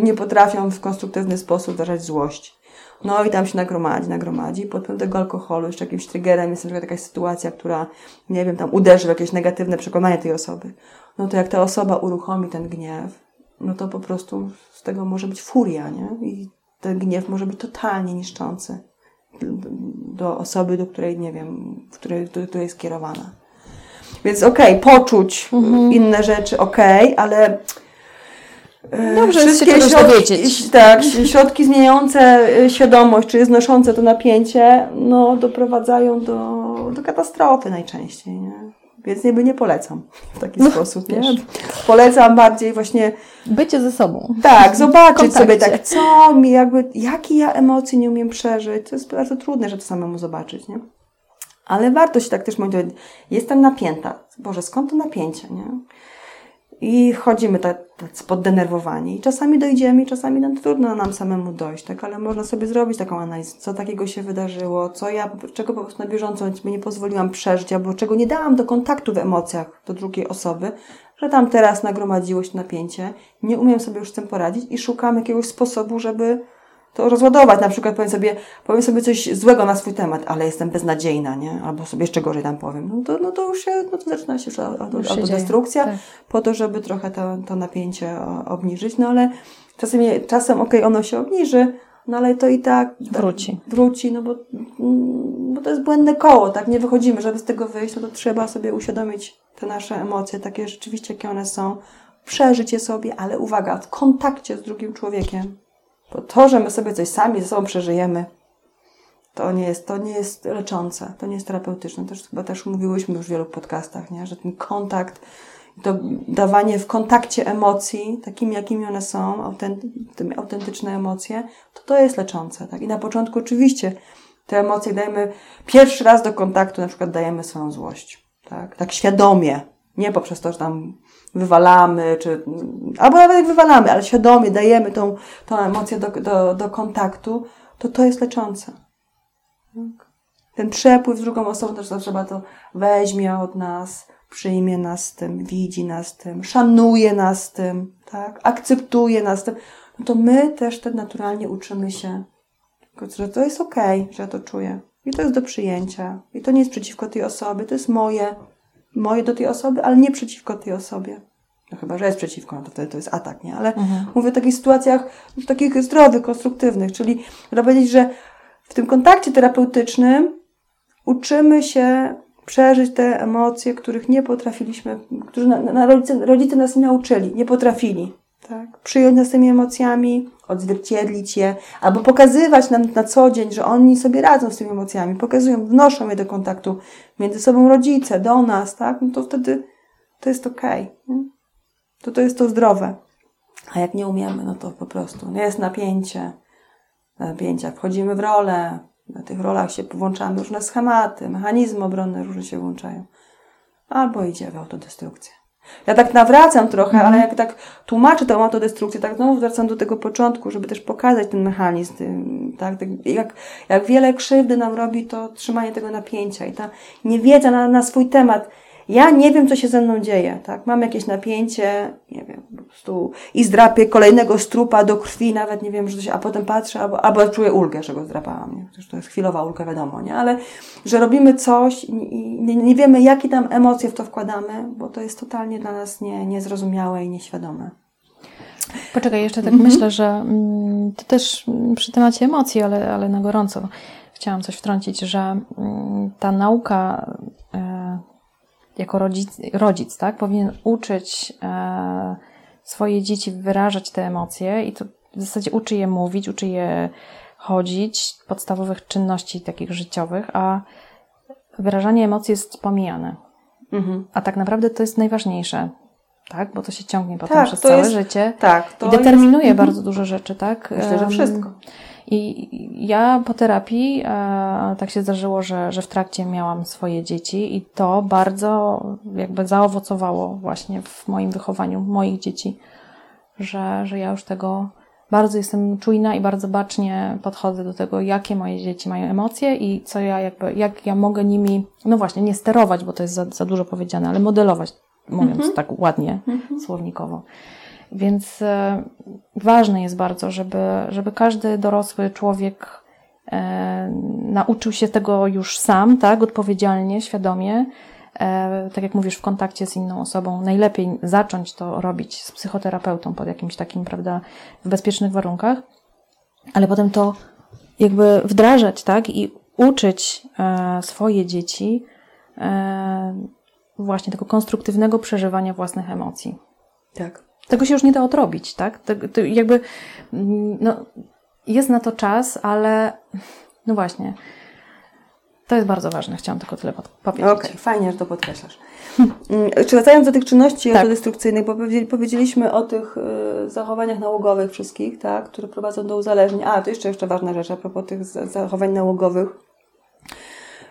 nie potrafią w konstruktywny sposób wyrażać złość. No i tam się nagromadzi, nagromadzi. Pod wpływem tego alkoholu, jeszcze jakimś triggerem jest na przykład jakaś sytuacja, która, nie wiem, tam uderzy w jakieś negatywne przekonanie tej osoby. No to jak ta osoba uruchomi ten gniew, no to po prostu z tego może być furia, nie? I ten gniew może być totalnie niszczący do osoby, do której, nie wiem, w której, do której jest kierowana. Więc okej, okay, poczuć mhm. inne rzeczy, okej, okay, ale Dobrze wszystkie jest się środki, tak, środki zmieniające e, świadomość, czy znoszące to napięcie, no doprowadzają do, do katastrofy najczęściej, nie? Więc nie, nie polecam w taki no, sposób. Nie? Polecam bardziej właśnie. Bycie ze sobą. Tak, zobaczyć sobie tak, co mi jakby, jakie ja emocje nie umiem przeżyć. To jest bardzo trudne, żeby to samemu zobaczyć, nie? Ale warto się tak też monitorować. Jestem napięta. Boże, skąd to napięcie, nie? I chodzimy tak, tak poddenerwowani. I czasami dojdziemy, czasami nam trudno nam samemu dojść, tak? Ale można sobie zrobić taką analizę, co takiego się wydarzyło, co ja, czego po prostu na bieżąco nie pozwoliłam przeżyć, albo czego nie dałam do kontaktu w emocjach do drugiej osoby, że tam teraz nagromadziło się napięcie, nie umiem sobie już z tym poradzić i szukam jakiegoś sposobu, żeby to rozładować. Na przykład powiem sobie, powiem sobie coś złego na swój temat, ale jestem beznadziejna, nie? Albo sobie jeszcze gorzej tam powiem. No to, no to już się, no to zaczyna się już autodestrukcja, tak. po to, żeby trochę to, to napięcie obniżyć. No ale czasem, czasem okej, okay, ono się obniży, no ale to i tak, tak wróci. wróci, no bo, mm, bo to jest błędne koło, tak? Nie wychodzimy, żeby z tego wyjść, no to trzeba sobie uświadomić te nasze emocje, takie rzeczywiście, jakie one są, przeżyć je sobie, ale uwaga, w kontakcie z drugim człowiekiem. Bo to, że my sobie coś sami ze sobą przeżyjemy, to nie jest, to nie jest leczące, to nie jest terapeutyczne. To chyba też mówiłyśmy już w wielu podcastach, nie? że ten kontakt, to dawanie w kontakcie emocji, takimi jakimi one są, autenty, autentyczne emocje, to to jest leczące. Tak? I na początku oczywiście te emocje dajemy pierwszy raz do kontaktu, na przykład dajemy swoją złość. Tak, tak świadomie, nie poprzez to, że tam wywalamy, czy, albo nawet jak wywalamy, ale świadomie dajemy tą, tą emocję do, do, do kontaktu, to to jest leczące. Tak? Ten przepływ z drugą osobą też trzeba to weźmie od nas, przyjmie nas tym, widzi nas tym, szanuje nas tym, tak? akceptuje nas tym. No to my też tak naturalnie uczymy się, że to jest okej, że ja to czuję. I to jest do przyjęcia. I to nie jest przeciwko tej osobie, to jest moje moje do tej osoby, ale nie przeciwko tej osobie. No chyba, że jest przeciwko, no to wtedy to jest atak, nie? Ale mhm. mówię o takich sytuacjach, w takich zdrowych, konstruktywnych, czyli można powiedzieć, że w tym kontakcie terapeutycznym uczymy się przeżyć te emocje, których nie potrafiliśmy, którzy na, na rodzice, rodzice nas nie nauczyli, nie potrafili. Tak? Przyjąć nas tymi emocjami, odzwierciedlić je, albo pokazywać nam na co dzień, że oni sobie radzą z tymi emocjami, pokazują, wnoszą je do kontaktu między sobą rodzice, do nas, tak? No to wtedy to jest okej. Okay, to to jest to zdrowe. A jak nie umiemy, no to po prostu jest napięcie, napięcia. Wchodzimy w rolę, na tych rolach się włączamy różne schematy, mechanizmy obronne różne się włączają. Albo idzie w autodestrukcję. Ja tak nawracam trochę, mm. ale jak tak tłumaczę tę autodestrukcję, tak znowu wracam do tego początku, żeby też pokazać ten mechanizm, tak, tak, jak, jak wiele krzywdy nam robi to trzymanie tego napięcia i ta niewiedza na, na swój temat, ja nie wiem, co się ze mną dzieje, tak? Mam jakieś napięcie, nie wiem, po prostu i zdrapię kolejnego strupa do krwi, nawet nie wiem, że się, a potem patrzę, albo, albo czuję ulgę, że go zdrapałam, nie? To jest chwilowa ulga, wiadomo, nie? Ale, że robimy coś i nie, nie wiemy, jakie tam emocje w to wkładamy, bo to jest totalnie dla nas nie, niezrozumiałe i nieświadome. Poczekaj, jeszcze tak mhm. myślę, że mm, to też przy temacie emocji, ale, ale na gorąco chciałam coś wtrącić, że mm, ta nauka e, jako rodzic, rodzic tak, powinien uczyć e, swoje dzieci wyrażać te emocje i to w zasadzie uczy je mówić, uczy je chodzić, podstawowych czynności takich życiowych, a wyrażanie emocji jest pomijane. Mhm. A tak naprawdę to jest najważniejsze, tak? Bo to się ciągnie potem tak, przez całe jest, życie tak, i determinuje jest, bardzo dużo rzeczy, tak? Myślę, że wszystko. I ja po terapii, e, tak się zdarzyło, że, że w trakcie miałam swoje dzieci i to bardzo jakby zaowocowało właśnie w moim wychowaniu moich dzieci, że, że ja już tego bardzo jestem czujna i bardzo bacznie podchodzę do tego, jakie moje dzieci mają emocje i co ja jakby, jak ja mogę nimi, no właśnie, nie sterować, bo to jest za, za dużo powiedziane, ale modelować, mówiąc mhm. tak ładnie, mhm. słownikowo. Więc e, ważne jest bardzo, żeby, żeby każdy dorosły człowiek e, nauczył się tego już sam, tak, odpowiedzialnie, świadomie. E, tak jak mówisz, w kontakcie z inną osobą. Najlepiej zacząć to robić z psychoterapeutą pod jakimś takim, prawda, w bezpiecznych warunkach, ale potem to jakby wdrażać, tak, i uczyć swoje dzieci właśnie tego konstruktywnego przeżywania własnych emocji. Tak. Tego się już nie da odrobić, tak? To, to jakby, mm, no, jest na to czas, ale no właśnie, to jest bardzo ważne. Chciałam tylko tyle powiedzieć. Okej, okay, fajnie, że to podkreślasz. Mm, czy wracając do tych czynności tak. autodestrukcyjnych, bo powiedzieliśmy o tych y, zachowaniach nałogowych wszystkich, tak, które prowadzą do uzależnień. A, to jeszcze, jeszcze ważna rzecz a propos tych zachowań nałogowych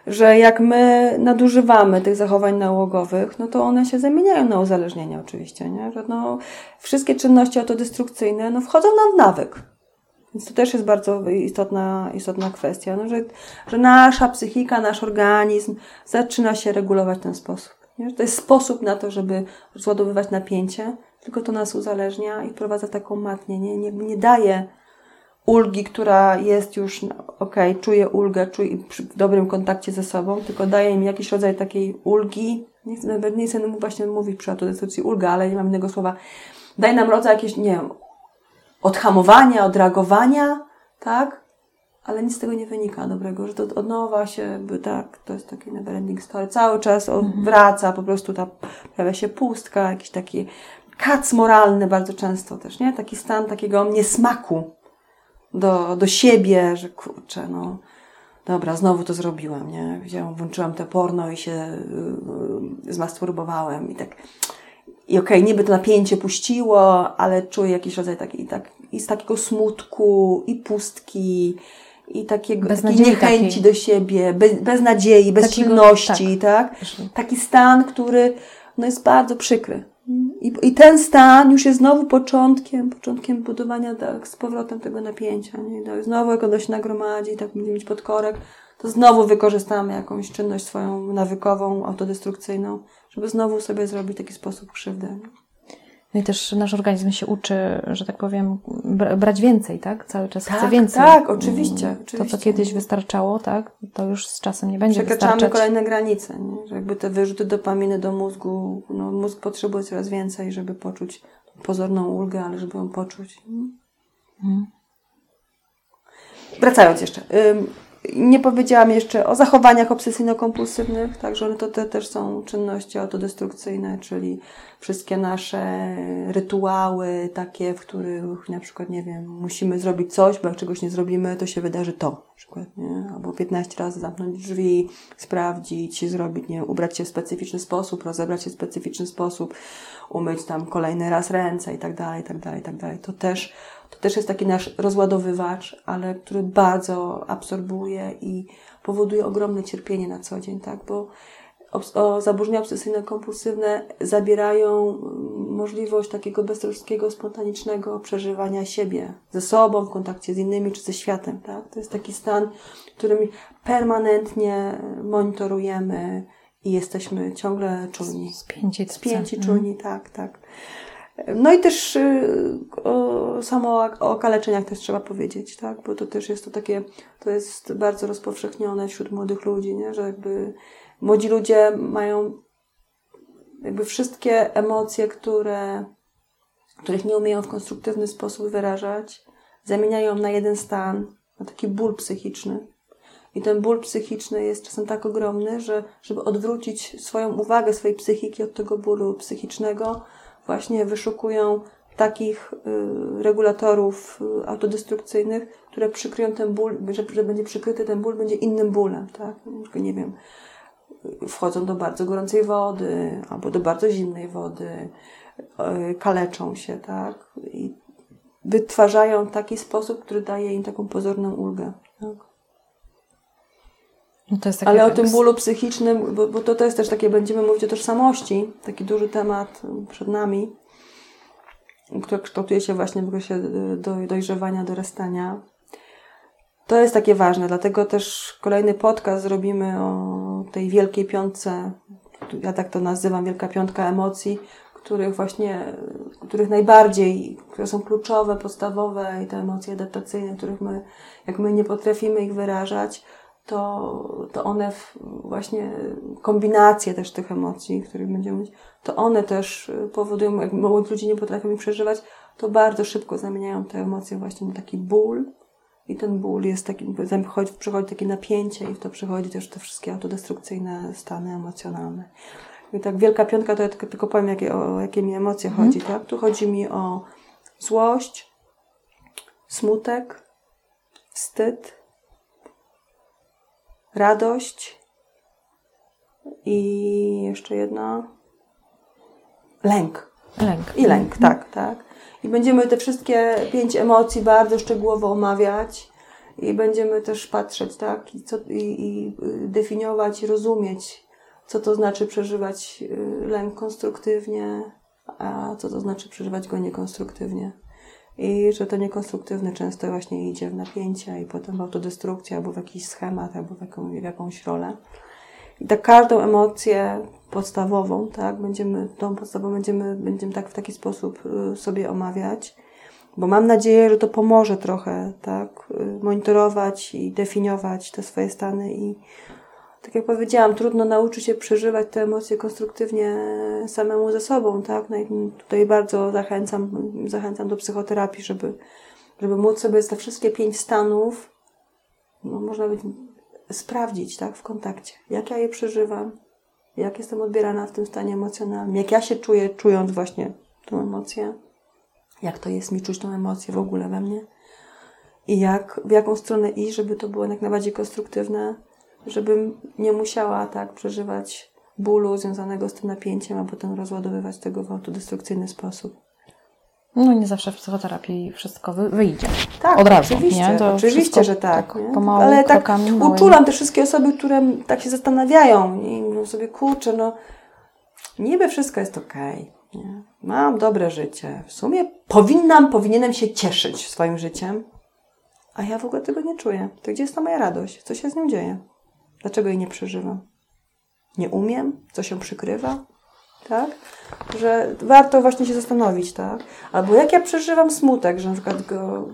że jak my nadużywamy tych zachowań nałogowych, no to one się zamieniają na uzależnienia oczywiście, nie? Że no, wszystkie czynności autodestrukcyjne no, wchodzą nam w nawyk. Więc to też jest bardzo istotna, istotna kwestia, no, że, że nasza psychika, nasz organizm zaczyna się regulować w ten sposób. Nie? To jest sposób na to, żeby rozładowywać napięcie, tylko to nas uzależnia i wprowadza taką matnię, nie, nie, nie daje ulgi, która jest już, no, okej, okay, czuję ulgę, czuję w dobrym kontakcie ze sobą, tylko daje mi jakiś rodzaj takiej ulgi, nie chcę, nawet nie chcę właśnie mówić przy autodestrukcji ulga, ale nie mam innego słowa, daje nam rodzaj jakieś, nie wiem, odhamowania, odreagowania, tak? Ale nic z tego nie wynika dobrego, że to od nowa się, by tak, to jest taki neverending story, cały czas mhm. wraca, po prostu ta, pojawia się pustka, jakiś taki kac moralny bardzo często też, nie? Taki stan takiego niesmaku, do, do siebie, że kurczę, no dobra, znowu to zrobiłem, nie? Wziąłem, włączyłam te porno i się yy, zmasturbowałem i tak. I okej, okay, niby to napięcie puściło, ale czuję jakiś rodzaj takiej, tak, i z takiego smutku, i pustki, i takiego, takiej niechęci takiej. do siebie, bez, bez nadziei, bez takiego, silności, tak. tak? Taki stan, który no, jest bardzo przykry. I, I ten stan już jest znowu początkiem, początkiem budowania tak, z powrotem tego napięcia. Nie? Tak, znowu jak ono się nagromadzi, tak będziemy mieć podkorek, to znowu wykorzystamy jakąś czynność swoją nawykową, autodestrukcyjną, żeby znowu sobie zrobić taki sposób krzywdę. Nie? No i też nasz organizm się uczy, że tak powiem, brać więcej, tak? Cały czas tak, chce więcej. Tak, oczywiście, oczywiście. To, co kiedyś wystarczało, tak? To już z czasem nie będzie Przekraczamy wystarczać. kolejne granice, nie? Że jakby te wyrzuty dopaminy do mózgu, no mózg potrzebuje coraz więcej, żeby poczuć pozorną ulgę, ale żeby ją poczuć. Mhm. Wracając jeszcze. Nie powiedziałam jeszcze o zachowaniach obsesyjno-kompulsywnych, także one to te też są czynności autodestrukcyjne, czyli wszystkie nasze rytuały takie, w których na przykład, nie wiem, musimy zrobić coś, bo jak czegoś nie zrobimy, to się wydarzy to, na przykład, nie? Albo 15 razy zamknąć drzwi, sprawdzić, zrobić, nie ubrać się w specyficzny sposób, rozebrać się w specyficzny sposób, umyć tam kolejny raz ręce i tak dalej, i tak dalej, i tak dalej. To też to też jest taki nasz rozładowywacz, ale który bardzo absorbuje i powoduje ogromne cierpienie na co dzień, tak? Bo o, zaburzenia obsesyjno-kompulsywne zabierają mm, możliwość takiego beztroskiego, spontanicznego przeżywania siebie ze sobą, w kontakcie z innymi czy ze światem. Tak? To jest taki stan, którym permanentnie monitorujemy i jesteśmy ciągle czulni. Spięci. Spięci, czulni, tak, tak. No i też y, o, samo o okaleczeniach też trzeba powiedzieć, tak? Bo to też jest to takie, to jest bardzo rozpowszechnione wśród młodych ludzi, nie? Że jakby młodzi ludzie mają jakby wszystkie emocje, które, których nie umieją w konstruktywny sposób wyrażać, zamieniają na jeden stan, na taki ból psychiczny. I ten ból psychiczny jest czasem tak ogromny, że żeby odwrócić swoją uwagę, swojej psychiki od tego bólu psychicznego, właśnie wyszukują takich y, regulatorów y, autodestrukcyjnych, które przykryją ten ból, że, że będzie przykryty ten ból, będzie innym bólem, tak? Nie wiem, wchodzą do bardzo gorącej wody albo do bardzo zimnej wody, y, kaleczą się, tak? I wytwarzają taki sposób, który daje im taką pozorną ulgę. Tak? No Ale o tym bólu psychicznym, bo, bo to, to jest też takie, będziemy mówić o tożsamości, taki duży temat przed nami, który kształtuje się właśnie w okresie do, dojrzewania, dorastania. To jest takie ważne, dlatego też kolejny podcast zrobimy o tej wielkiej piątce, ja tak to nazywam, wielka piątka emocji, których właśnie których najbardziej, które są kluczowe, podstawowe i te emocje adaptacyjne, których my, jak my nie potrafimy ich wyrażać, to, to one właśnie kombinacje też tych emocji, których będziemy mieć, to one też powodują, jak młodzi ludzie nie potrafią ich przeżywać, to bardzo szybko zamieniają te emocje właśnie na taki ból. I ten ból jest taki, przychodzi, przychodzi takie napięcie i w to przychodzi też te wszystkie autodestrukcyjne stany emocjonalne. I tak wielka piątka, to ja tylko, tylko powiem, jakie, o jakie mi emocje mhm. chodzi, tak? Tu chodzi mi o złość, smutek, wstyd, radość i jeszcze jedna lęk. Lęk. I lęk, mhm. tak, tak. I będziemy te wszystkie pięć emocji bardzo szczegółowo omawiać i będziemy też patrzeć, tak, i, co, i, i definiować, rozumieć, co to znaczy przeżywać y, lęk konstruktywnie, a co to znaczy przeżywać go niekonstruktywnie. I że to niekonstruktywne często właśnie idzie w napięcia i potem w autodestrukcję, albo w jakiś schemat, albo w, jaką, w jakąś rolę. I tak każdą emocję podstawową, tak, będziemy, tą podstawową będziemy, będziemy tak w taki sposób y, sobie omawiać, bo mam nadzieję, że to pomoże trochę, tak, y, monitorować i definiować te swoje stany i tak jak powiedziałam, trudno nauczyć się przeżywać te emocje konstruktywnie samemu ze sobą, tak? No tutaj bardzo zachęcam, zachęcam do psychoterapii, żeby, żeby móc sobie te wszystkie pięć stanów, no można być, sprawdzić, tak? W kontakcie. Jak ja je przeżywam, jak jestem odbierana w tym stanie emocjonalnym, jak ja się czuję, czując właśnie tą emocję, jak to jest mi czuć tą emocję w ogóle we mnie i jak, w jaką stronę iść, żeby to było jak najbardziej konstruktywne, żebym nie musiała tak przeżywać bólu związanego z tym napięciem, a potem rozładowywać tego w autodestrukcyjny sposób. No nie zawsze w psychoterapii wszystko wyjdzie. Tak, od razu. Oczywiście, nie? To oczywiście że tak. tak pomału, Ale tak uczulam te wszystkie osoby, które tak się zastanawiają i mówią sobie, kurczę, no niby wszystko jest okej. Okay, Mam dobre życie. W sumie powinnam, powinienem się cieszyć swoim życiem, a ja w ogóle tego nie czuję. To gdzie jest ta moja radość? Co się z nią dzieje? Dlaczego jej nie przeżywam? Nie umiem? Co się przykrywa? Tak? Że warto właśnie się zastanowić, tak? Albo jak ja przeżywam smutek, że na przykład go,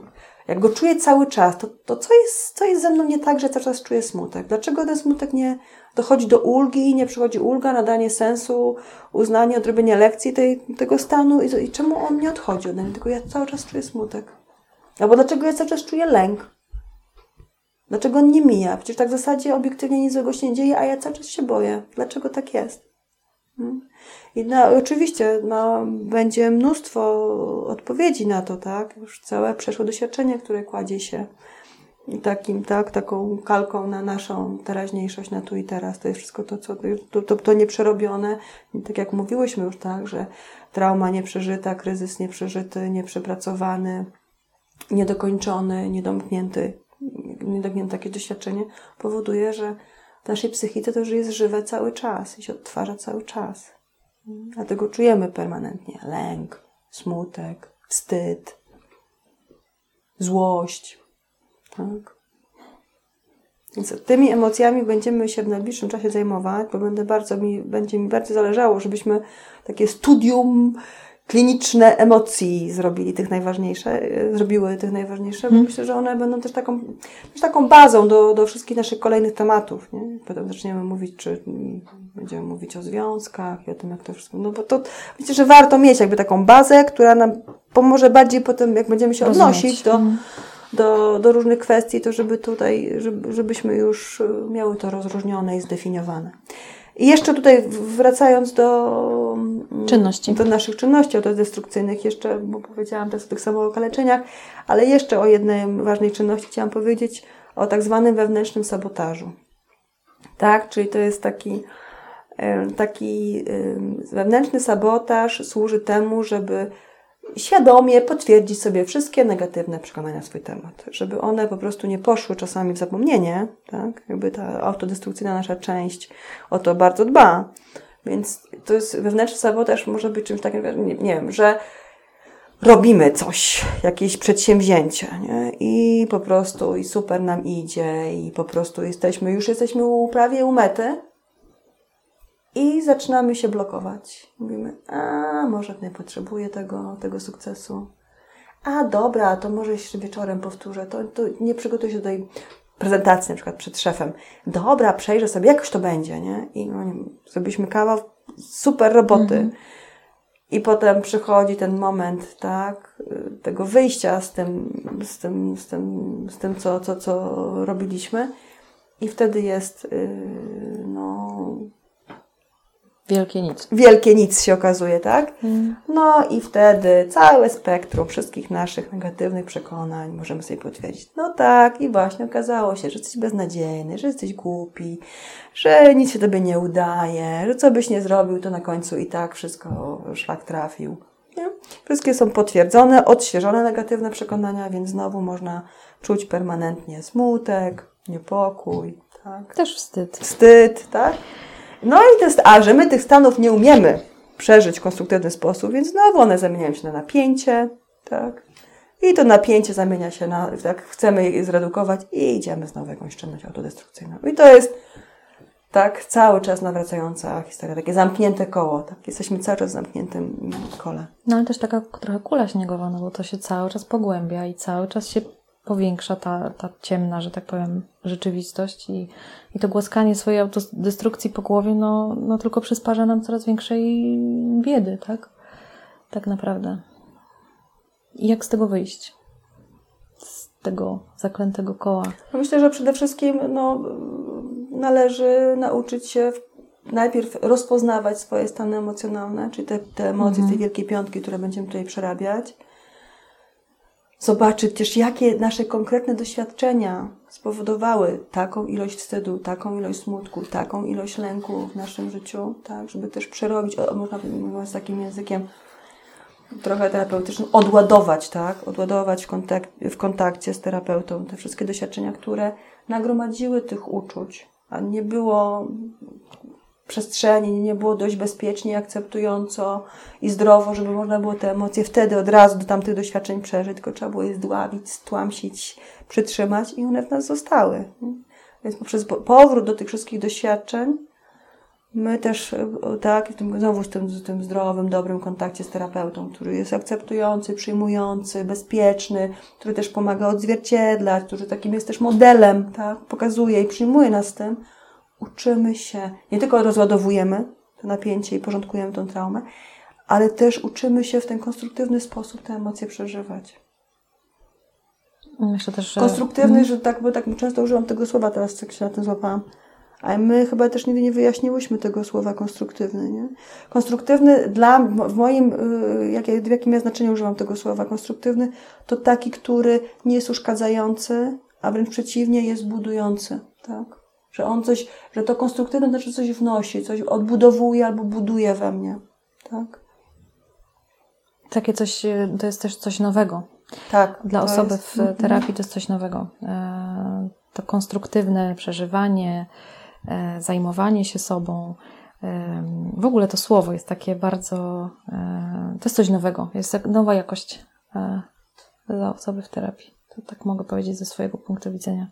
jak go czuję cały czas, to, to co, jest, co jest ze mną nie tak, że cały czas czuję smutek? Dlaczego ten smutek nie dochodzi do ulgi, nie przychodzi ulga, nadanie sensu, uznanie, odrobienie lekcji tej, tego stanu i, i czemu on nie odchodzi ode mnie, tylko ja cały czas czuję smutek? Albo dlaczego ja cały czas czuję lęk? Dlaczego on nie mija? Przecież tak w zasadzie obiektywnie nic złego się nie dzieje, a ja cały czas się boję. Dlaczego tak jest? Hmm? I no, oczywiście no, będzie mnóstwo odpowiedzi na to, tak? Już całe przeszłe doświadczenie, które kładzie się takim, tak, taką kalką na naszą teraźniejszość, na tu i teraz. To jest wszystko to, co to, to, to nieprzerobione. Tak jak mówiłyśmy już, tak, że trauma nieprzeżyta, kryzys nieprzeżyty, nieprzepracowany, niedokończony, niedomknięty niedomknięte takie doświadczenie powoduje, że w naszej psychice to już jest żywe cały czas i się odtwarza cały czas. Dlatego czujemy permanentnie lęk, smutek, wstyd, złość. Tak? Więc tymi emocjami będziemy się w najbliższym czasie zajmować, bo będę bardzo mi, będzie mi bardzo zależało, żebyśmy takie studium kliniczne emocji zrobili tych najważniejsze, e, zrobiły tych najważniejsze, bo hmm. myślę, że one będą też taką, też taką bazą do, do wszystkich naszych kolejnych tematów. Nie? Potem zaczniemy mówić, czy będziemy mówić o związkach i o tym, jak to wszystko. No bo to myślę, że warto mieć jakby taką bazę, która nam pomoże bardziej potem, jak będziemy się Rozumieć. odnosić do, hmm. do, do różnych kwestii, to żeby tutaj, żeby, żebyśmy już miały to rozróżnione i zdefiniowane. I jeszcze tutaj wracając do mm, czynności. do naszych czynności autodestrukcyjnych, jeszcze, bo powiedziałam też o tych samookaleczeniach, ale jeszcze o jednej ważnej czynności chciałam powiedzieć, o tak zwanym wewnętrznym sabotażu. Tak, czyli to jest taki, taki wewnętrzny sabotaż służy temu, żeby świadomie potwierdzić sobie wszystkie negatywne przekonania na swój temat, żeby one po prostu nie poszły czasami w zapomnienie, tak? Jakby ta autodestrukcyjna nasza część o to bardzo dba. Więc to jest wewnętrzny sabotaż może być czymś takim, nie, nie wiem, że robimy coś, jakieś przedsięwzięcie, nie? I po prostu i super nam idzie i po prostu jesteśmy, już jesteśmy prawie u mety, I zaczynamy się blokować. Mówimy, a może nie potrzebuję tego, tego sukcesu. A dobra, to może jeszcze wieczorem powtórzę. To, to nie przygotuję się do tej prezentacji na przykład przed szefem. Dobra, przejrzę sobie, jakoś to będzie, nie? I no, nie wiem, zrobiliśmy kawał super roboty. Mhm. I potem przychodzi ten moment, tak, tego wyjścia z tym, z tym, z tym, z tym co, co, co robiliśmy. I wtedy jest, no, Wielkie nic. Wielkie nic się okazuje, tak? Mm. No i wtedy całe spektrum wszystkich naszych negatywnych przekonań możemy sobie potwierdzić. No tak, i właśnie okazało się, że jesteś beznadziejny, że jesteś głupi, że nic się tobie nie udaje, że co byś nie zrobił, to na końcu i tak wszystko szlak trafił. Nie? Wszystkie są potwierdzone, odświeżone negatywne przekonania, więc znowu można czuć permanentnie smutek, niepokój, tak? Też wstyd. Wstyd, tak? No i to jest, a że my tych stanów nie umiemy przeżyć w konstruktywny sposób, więc znowu one zamieniają się na napięcie, tak? I to napięcie zamienia się na, tak, chcemy je zredukować i idziemy znowu jakąś czynność autodestrukcyjną. I to jest tak cały czas nawracająca historia, takie zamknięte koło, tak? Jesteśmy cały czas w zamkniętym kole. No ale też taka trochę kula śniegowa, no bo to się cały czas pogłębia i cały czas się powiększa ta, ta ciemna, że tak powiem, rzeczywistość i, i to głaskanie swojej autodestrukcji po głowie, no, no tylko przysparza nam coraz większej biedy, tak? Tak naprawdę. I jak z tego wyjść? Z tego zaklętego koła? No myślę, że przede wszystkim no, należy nauczyć się najpierw rozpoznawać swoje stany emocjonalne, czyli te, te emocje mhm. tej wielkiej piątki, które będziemy tutaj przerabiać zobaczyć też, jakie nasze konkretne doświadczenia spowodowały taką ilość wstydu, taką ilość smutku, taką ilość lęku w naszym życiu, tak, żeby też przerobić, o, można mówić takim językiem trochę terapeutycznym, odładować, tak, odładować w, kontakt, w kontakcie z terapeutą. Te wszystkie doświadczenia, które nagromadziły tych uczuć, a nie było przestrzeni, nie było dość bezpiecznie, akceptująco i zdrowo, żeby można było te emocje wtedy od razu do tamtych doświadczeń przeżyć, tylko trzeba było je zdławić, stłamsić, przytrzymać i one w nas zostały. Więc poprzez powrót do tych wszystkich doświadczeń my też, tak, w tym, znowu z tym, z tym zdrowym, dobrym kontakcie z terapeutą, który jest akceptujący, przyjmujący, bezpieczny, który też pomaga odzwierciedlać, który takim jest też modelem, tak, pokazuje i przyjmuje nas tym, uczymy się, nie tylko rozładowujemy to napięcie i porządkujemy tą traumę, ale też uczymy się w ten konstruktywny sposób te emocje przeżywać. Myślę też, że... Konstruktywny, mhm. że tak, bo tak często używam tego słowa teraz, jak się na tym złapałam. A my chyba też nigdy nie wyjaśniłyśmy tego słowa konstruktywny, nie? Konstruktywny dla, w moim, y, jak, w jakim ja znaczeniu używam tego słowa konstruktywny, to taki, który nie jest uszkadzający, a wręcz przeciwnie, jest budujący, tak? Że on coś, że to konstruktywne znaczy coś wnosi, coś odbudowuje albo buduje we mnie. Tak? Takie coś, e, to jest też coś nowego. Tak. Dla osoby jest, w mhm. terapii to jest coś nowego. E, to konstruktywne przeżywanie, e, zajmowanie się sobą. W ogóle to słowo jest takie bardzo, to jest coś nowego. Jest nowa jakość dla osoby w terapii. To tak mogę powiedzieć ze swojego punktu widzenia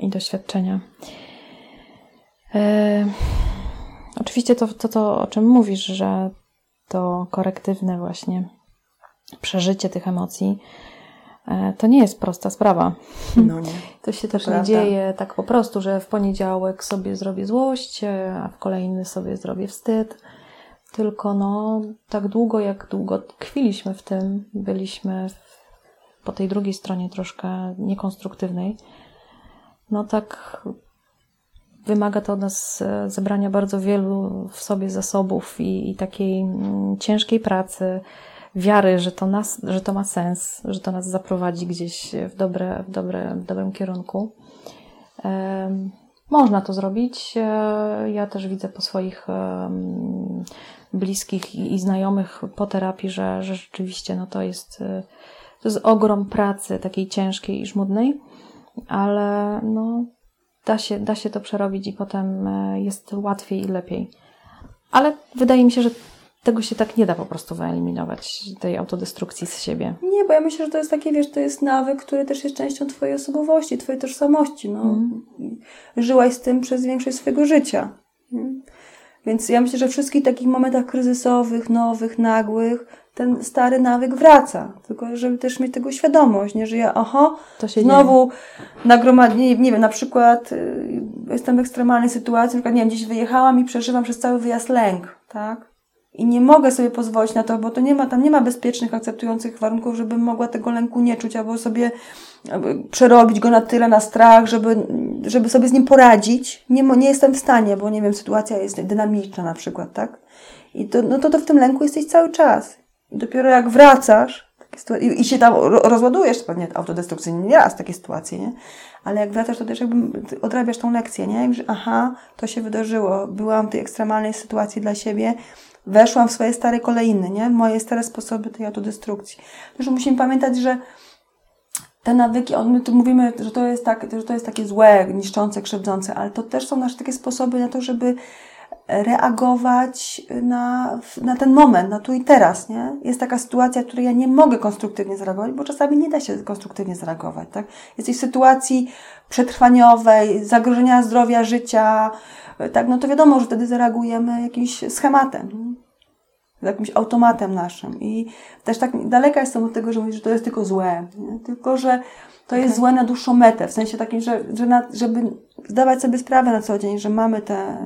i doświadczenia. E, oczywiście to, to, to, o czym mówisz, że to korektywne właśnie przeżycie tych emocji, e, to nie jest prosta sprawa. No nie. To się to też prawda. nie dzieje tak po prostu, że w poniedziałek sobie zrobię złość, e, a w kolejny sobie zrobię wstyd. Tylko no, tak długo, jak długo tkwiliśmy w tym, byliśmy po tej drugiej stronie troszkę niekonstruktywnej, no tak wymaga to od nas e, zebrania bardzo wielu w sobie zasobów i, i takiej mm, ciężkiej pracy, wiary, że to, nas, że to ma sens, że to nas zaprowadzi gdzieś w, dobre, w, dobre, w dobrym kierunku. Można to zrobić. E, ja też widzę po swoich bliskich i, i, znajomych po terapii, że, że rzeczywiście no to, jest, e, to jest ogrom pracy takiej ciężkiej i żmudnej ale no, da, się, da się to przerobić i potem e, jest łatwiej i lepiej. Ale wydaje mi się, że tego się tak nie da po prostu wyeliminować, tej autodestrukcji z siebie. Nie, bo ja myślę, że to jest takie, wiesz, to jest nawyk, który też jest częścią Twojej osobowości, Twojej tożsamości. No. Mm. Żyłaś z tym przez większość swojego życia. Więc ja myślę, że w wszystkich takich momentach kryzysowych, nowych, nagłych, ten stary nawyk wraca. Tylko, żeby też mieć tego świadomość, nie? że ja, oho, znowu nagromadnie, nie, nie wiem, na przykład y, jestem w ekstremalnej sytuacji, na przykład, nie wiem, gdzieś wyjechałam i przeżywam przez cały wyjazd lęk, tak? I nie mogę sobie pozwolić na to, bo to nie ma, tam nie ma bezpiecznych, akceptujących warunków, żebym mogła tego lęku nie czuć, albo sobie przerobić go na tyle na strach, żeby, żeby sobie z nim poradzić. Nie, nie jestem w stanie, bo nie wiem, sytuacja jest dynamiczna na przykład, tak? I to, no to, to w tym lęku jesteś cały czas. I dopiero jak wracasz i, i się tam rozładujesz, pewnie autodestrukcyjnie nie raz takie sytuacje, nie? Ale jak wracasz, to też jakby odrabiasz tą lekcję, nie? że aha, to się wydarzyło, byłam w tej ekstremalnej sytuacji dla siebie, weszłam w swoje stare kolejny, nie? Moje stare sposoby tej autodestrukcji. Też musimy pamiętać, że te nawyki, my tu mówimy, że to, jest tak, że to jest takie złe, niszczące, krzywdzące, ale to też są nasze takie sposoby na to, żeby reagować na, na ten moment, na tu i teraz, nie? Jest taka sytuacja, w której ja nie mogę konstruktywnie zareagować, bo czasami nie da się konstruktywnie zareagować, tak? Jesteś w sytuacji przetrwaniowej, zagrożenia zdrowia, życia, tak? No to wiadomo, że wtedy zareagujemy jakimś schematem, jakimś automatem naszym. I też tak daleka jestem od tego, że mówisz, że to jest tylko złe, nie? tylko że to jest okay. złe na dłuższą metę, w sensie takim, że, że na, żeby zdawać sobie sprawę na co dzień, że mamy tę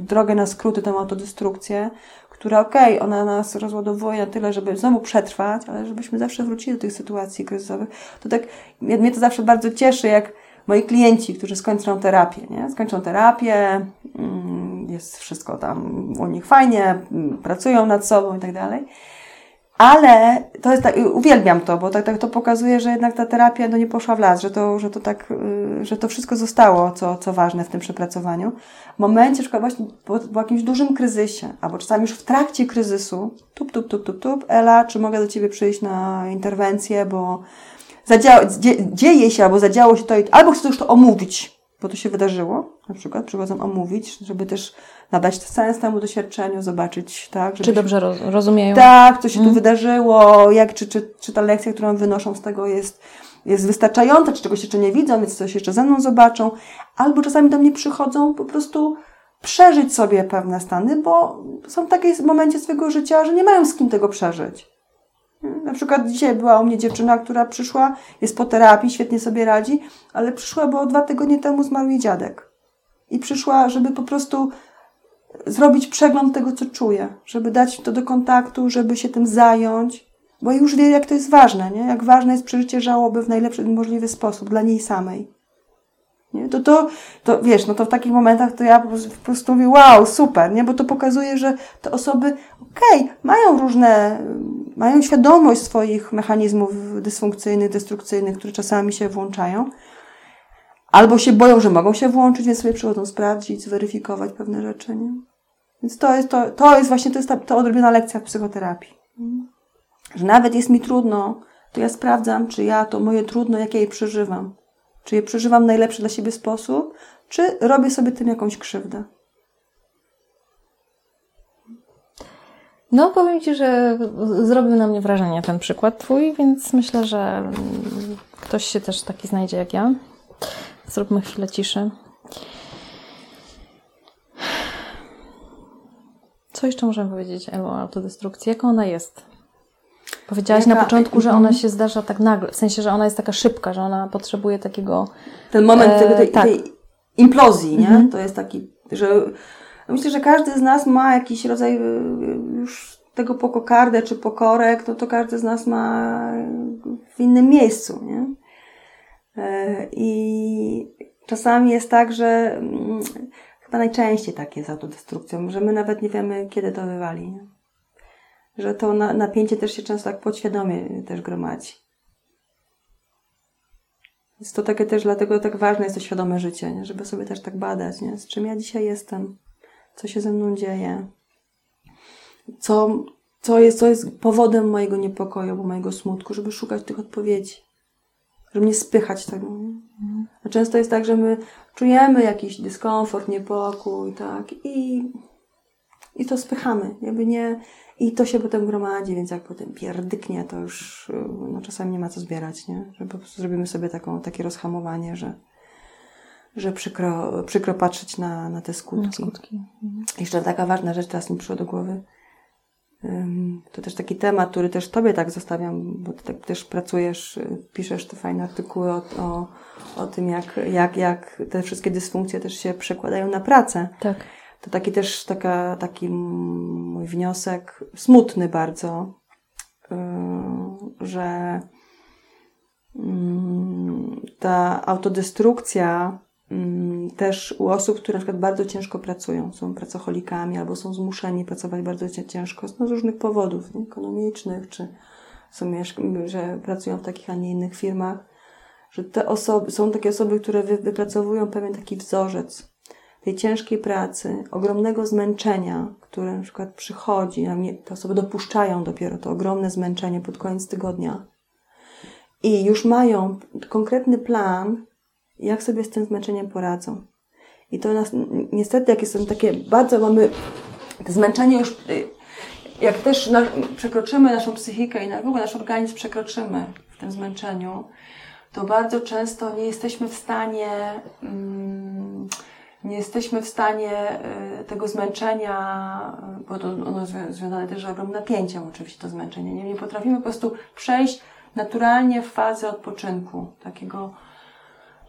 drogę na skróty, tę autodestrukcję, która okej, okay, ona nas rozładowuje na tyle, żeby znowu przetrwać, ale żebyśmy zawsze wrócili do tych sytuacji kryzysowych. To tak, mnie to zawsze bardzo cieszy, jak moi klienci, którzy skończą terapię, nie? Skończą terapię, mm, jest wszystko tam u nich fajnie, mm, pracują nad sobą i tak dalej. Ale to jest tak, uwielbiam to, bo tak, tak to pokazuje, że jednak ta terapia no, nie poszła w las, że to, że to tak, y, że to wszystko zostało, co, co ważne w tym przepracowaniu. W momencie, że właśnie po, po jakimś dużym kryzysie, albo czasami już w trakcie kryzysu, tup, tup, tup, tup, tup, Ela, czy mogę do Ciebie przyjść na interwencję, bo zadziało, dzieje się, albo zadziało się to albo chcę już to omówić, bo to się wydarzyło, na przykład przychodzą omówić, żeby też nadać sens temu doświadczeniu, zobaczyć, tak? Czy dobrze roz, rozumieją? Tak, co się mm. tu wydarzyło, jak, czy, czy, czy ta lekcja, którą wynoszą z tego jest, jest wystarczająca, czy czegoś jeszcze nie widzą, więc coś jeszcze ze mną zobaczą. Albo czasami do mnie przychodzą po prostu przeżyć sobie pewne stany, bo są takie momenty swojego życia, że nie mają z kim tego przeżyć. Na przykład dzisiaj była u mnie dziewczyna, która przyszła, jest po terapii, świetnie sobie radzi, ale przyszła, bo dwa tygodnie temu zmarł jej dziadek. I przyszła, żeby po prostu zrobić przegląd tego, co czuje, żeby dać to do kontaktu, żeby się tym zająć, bo już wie, jak to jest ważne, nie? Jak ważne jest przeżycie żałoby w najlepszy możliwy sposób dla niej samej. Nie? To, to, to wiesz, no to w takich momentach to ja po prostu, po prostu mówię, wow, super, nie? Bo to pokazuje, że te osoby, okej, okay, mają różne, mają świadomość swoich mechanizmów dysfunkcyjnych, destrukcyjnych, które czasami się włączają, albo się boją, że mogą się włączyć, więc sobie przychodzą sprawdzić, zweryfikować pewne rzeczy, nie? Więc to jest, to, to jest właśnie, to jest ta, ta odrobiona lekcja w psychoterapii. Że nawet jest mi trudno, to ja sprawdzam, czy ja to moje trudno, jak ja je przeżywam. Czy je przeżywam w najlepszy dla siebie sposób, czy robię sobie tym jakąś krzywdę. No, powiem Ci, że zrobił na mnie wrażenie ten przykład Twój, więc myślę, że ktoś się też taki znajdzie jak ja. Zróbmy chwilę ciszy. Co jeszcze możemy powiedzieć Elu, o autodestrukcji? Jaka ona jest? Powiedziałaś Jaka? na początku, że ona się zdarza tak nagle, w sensie, że ona jest taka szybka, że ona potrzebuje takiego... Ten moment e, tego, tej, tak. tej implozji, nie? Mhm. To jest taki, że myślę, że każdy z nas ma jakiś rodzaj y, już tego pokokardę czy pokorek, no to każdy z nas ma w innym miejscu, nie? E, I czasami jest tak, że mm, chyba najczęściej tak jest z autodestrukcją, że my nawet nie wiemy, kiedy to wywali. Nie? Że to napięcie też się często tak podświadomie też gromadzi. Jest to takie też, dlatego tak ważne jest to świadome życie, nie? żeby sobie też tak badać, nie? z czym ja dzisiaj jestem, co się ze mną dzieje, co, co, jest, co jest powodem mojego niepokoju, albo mojego smutku, żeby szukać tych odpowiedzi żeby nie spychać tego. Nie? A często jest tak, że my czujemy jakiś dyskomfort, niepokój, tak, i, i to spychamy, jakby nie, i to się potem gromadzi, więc jak potem pierdyknie, to już no, czasami nie ma co zbierać, nie? Że po prostu zrobimy sobie taką, takie rozhamowanie, że, że przykro, przykro patrzeć na, na te skutki. Na skutki. Mhm. Jeszcze taka ważna rzecz teraz mi przyszła do głowy. To też taki temat, który też Tobie tak zostawiam, bo Ty tak też pracujesz, piszesz te fajne artykuły o, o, o tym, jak, jak, jak te wszystkie dysfunkcje też się przekładają na pracę. Tak. To taki też taka, taki mój wniosek, smutny bardzo, yy, że mm, ta autodestrukcja mm, też u osób, które na przykład bardzo ciężko pracują, są pracocholikami albo są zmuszeni pracować bardzo ciężko no, z różnych powodów, nie? ekonomicznych, czy są, że pracują w takich, a nie innych firmach, że te osoby, są takie osoby, które wy, wypracowują pewien taki wzorzec tej ciężkiej pracy, ogromnego zmęczenia, które na przykład przychodzi, a mnie, te osoby dopuszczają dopiero to ogromne zmęczenie pod koniec tygodnia i już mają konkretny plan, jak sobie z tym zmęczeniem poradzą. I to nas, niestety, jak jestem takie, bardzo mamy zmęczenie już, y, jak też na, przekroczymy naszą psychikę i na, w ogóle nasz organizm przekroczymy w tym zmęczeniu, to bardzo często nie jesteśmy w stanie, mm, nie jesteśmy w stanie y, tego zmęczenia, bo to ono związane też z ogromnym napięciem oczywiście to zmęczenie, nie, nie potrafimy po prostu przejść naturalnie w fazę odpoczynku, takiego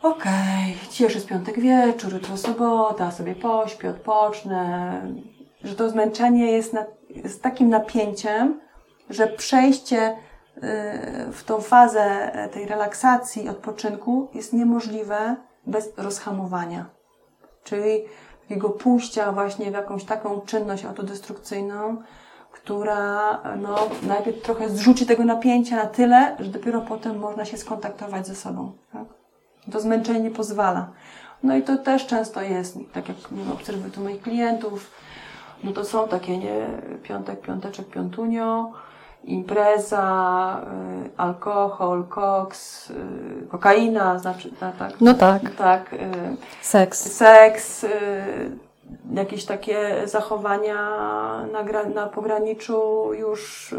okej, okay, dzisiaj jest piątek wieczór, jutro sobota, sobie pośpię, odpocznę, że to zmęczenie jest, na, jest takim napięciem, że przejście y, w tą fazę tej relaksacji, odpoczynku jest niemożliwe bez rozhamowania. Czyli takiego pójścia właśnie w jakąś taką czynność autodestrukcyjną, która no, najpierw trochę zrzuci tego napięcia na tyle, że dopiero potem można się skontaktować ze sobą. Tak? To zmęczenie nie pozwala. No i to też często jest, tak jak obserwuję tu moich klientów, no to są takie, nie, piątek, piąteczek, piątunio, impreza, y, alkohol, koks, y, kokaina, znaczy, tak? No tak. Tak. Y, seks. Seks, jakieś takie zachowania na, na pograniczu już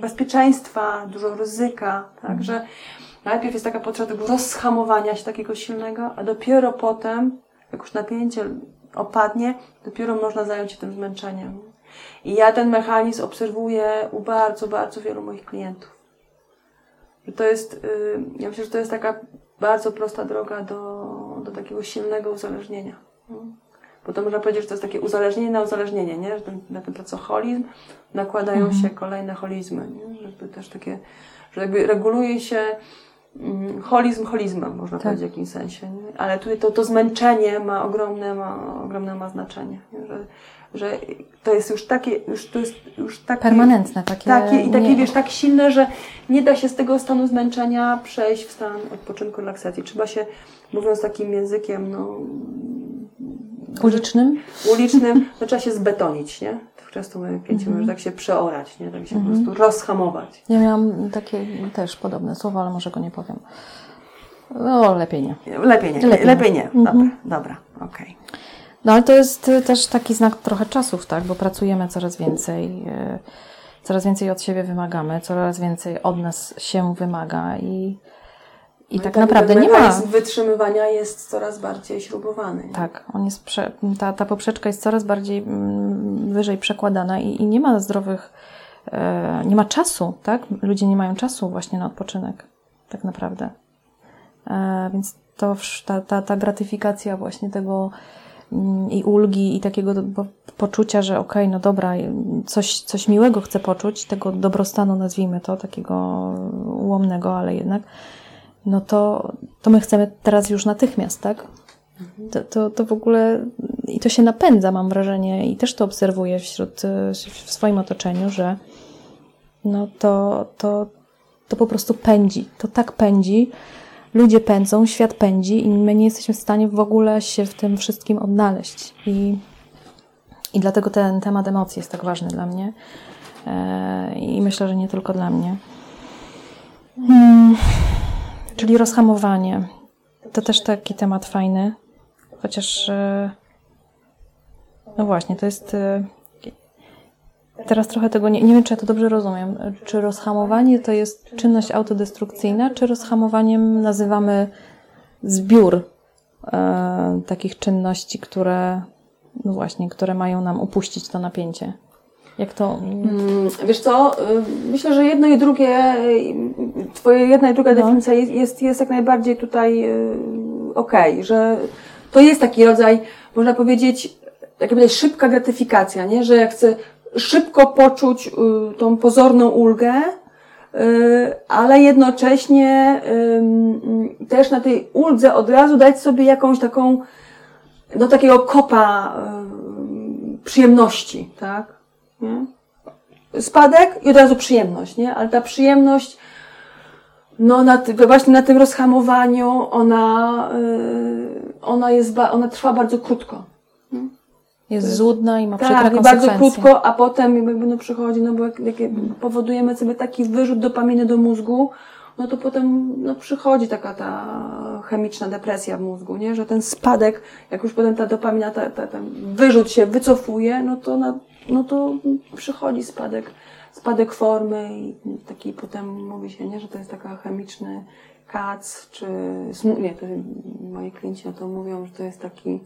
bezpieczeństwa, dużo ryzyka, tak, że najpierw jest taka potrzeba tego rozhamowania się takiego silnego, a dopiero potem, jak już napięcie opadnie, dopiero można zająć się tym zmęczeniem. I ja ten mechanizm obserwuję u bardzo, bardzo wielu moich klientów. I to jest, y, ja myślę, że to jest taka bardzo prosta droga do, do takiego silnego uzależnienia. Bo to można powiedzieć, że to jest takie uzależnienie na uzależnienie, nie? Że ten, na ten pracoholizm nakładają mhm. się kolejne holizmy, nie? Żeby też takie, że jakby reguluje się holizm holizmem, można tak. powiedzieć w jakimś sensie. Nie? Ale tutaj to, to zmęczenie ma ogromne, ma, ogromne ma znaczenie. Nie? Że, że to jest już takie, już to jest już takie... Permanentne takie. takie I takie, nie. wiesz, tak silne, że nie da się z tego stanu zmęczenia przejść w stan odpoczynku, relaksacji. Trzeba się, mówiąc takim językiem, no, Ulicznym? Ulicznym, to trzeba się zbetonić, nie? Pięcimy, mm -hmm. że tak się przeorać, nie? Tak się po prostu rozhamować. Ja miałam takie też podobne słowo, ale może go nie powiem. No, lepiej nie. Lepiej nie. Lepiej, lepiej nie. Dobra, -hmm. dobra, okej. Okay. No ale to jest też taki znak trochę czasów, tak? Bo pracujemy coraz więcej, e, coraz więcej od siebie wymagamy, coraz więcej od nas się wymaga i i no tak, naprawdę nie ma. wytrzymywania jest coraz bardziej śrubowany. Nie? Tak, on jest prze, ta, ta poprzeczka jest coraz bardziej mm, wyżej przekładana i, i nie ma zdrowych, e, nie ma czasu, tak? Ludzie nie mają czasu właśnie na odpoczynek, tak naprawdę. E, więc to ta, ta, ta gratyfikacja właśnie tego mm, i ulgi i takiego poczucia, że okej, okay, no dobra, coś, coś miłego chcę poczuć, tego dobrostanu nazwijmy to, takiego ułomnego, ale jednak no to, to my chcemy teraz już natychmiast, tak? To, to, to w ogóle i to się napędza, mam wrażenie, i też to obserwuję wśród, w swoim otoczeniu, że no to, to, to po prostu pędzi. To tak pędzi. Ludzie pędzą, świat pędzi i my nie jesteśmy w stanie w ogóle się w tym wszystkim odnaleźć. I, i dlatego ten temat emocji jest tak ważny dla mnie. E, I myślę, że nie tylko dla mnie. Hmm. Czyli rozhamowanie. To też taki temat fajny. Chociaż. E, no właśnie, to jest. E, teraz trochę tego nie, nie wiem, czy ja to dobrze rozumiem. Czy rozhamowanie to jest czynność autodestrukcyjna, czy rozhamowaniem nazywamy zbiór e, takich czynności, które, no właśnie, które mają nam upuścić to napięcie? Jak to? Mm, wiesz co, y, myślę, że jedno i drugie, y, twoja jedna i druga No. definicja jest, jest, jest jak najbardziej tutaj y, okej, że to jest taki rodzaj, można powiedzieć, jak powiedzieć, szybka gratyfikacja, nie? że ja chcę szybko poczuć tą pozorną ulgę, ale jednocześnie też na tej uldze od razu dać sobie jakąś taką, no takiego kopa przyjemności, tak? Nie? Spadek i od razu przyjemność, nie? Ale ta przyjemność, no na, właśnie na tym rozhamowaniu, ona, y, ona jest, ona trwa bardzo krótko. Jest złudna i ma przykre Tak, i bardzo krótko, a potem jakby no przychodzi, no bo jak, jak powodujemy sobie taki wyrzut dopaminy do mózgu, no to potem no, przychodzi taka ta chemiczna depresja w mózgu, nie? Że ten spadek, jak już potem ta dopamina, ta, ta, ten wyrzut się wycofuje, no to, na, no to przychodzi spadek, spadek formy i taki potem mówi się, nie? Że to jest taka chemiczny kac, czy smu- nie, to moi klienci o to mówią, że to jest taki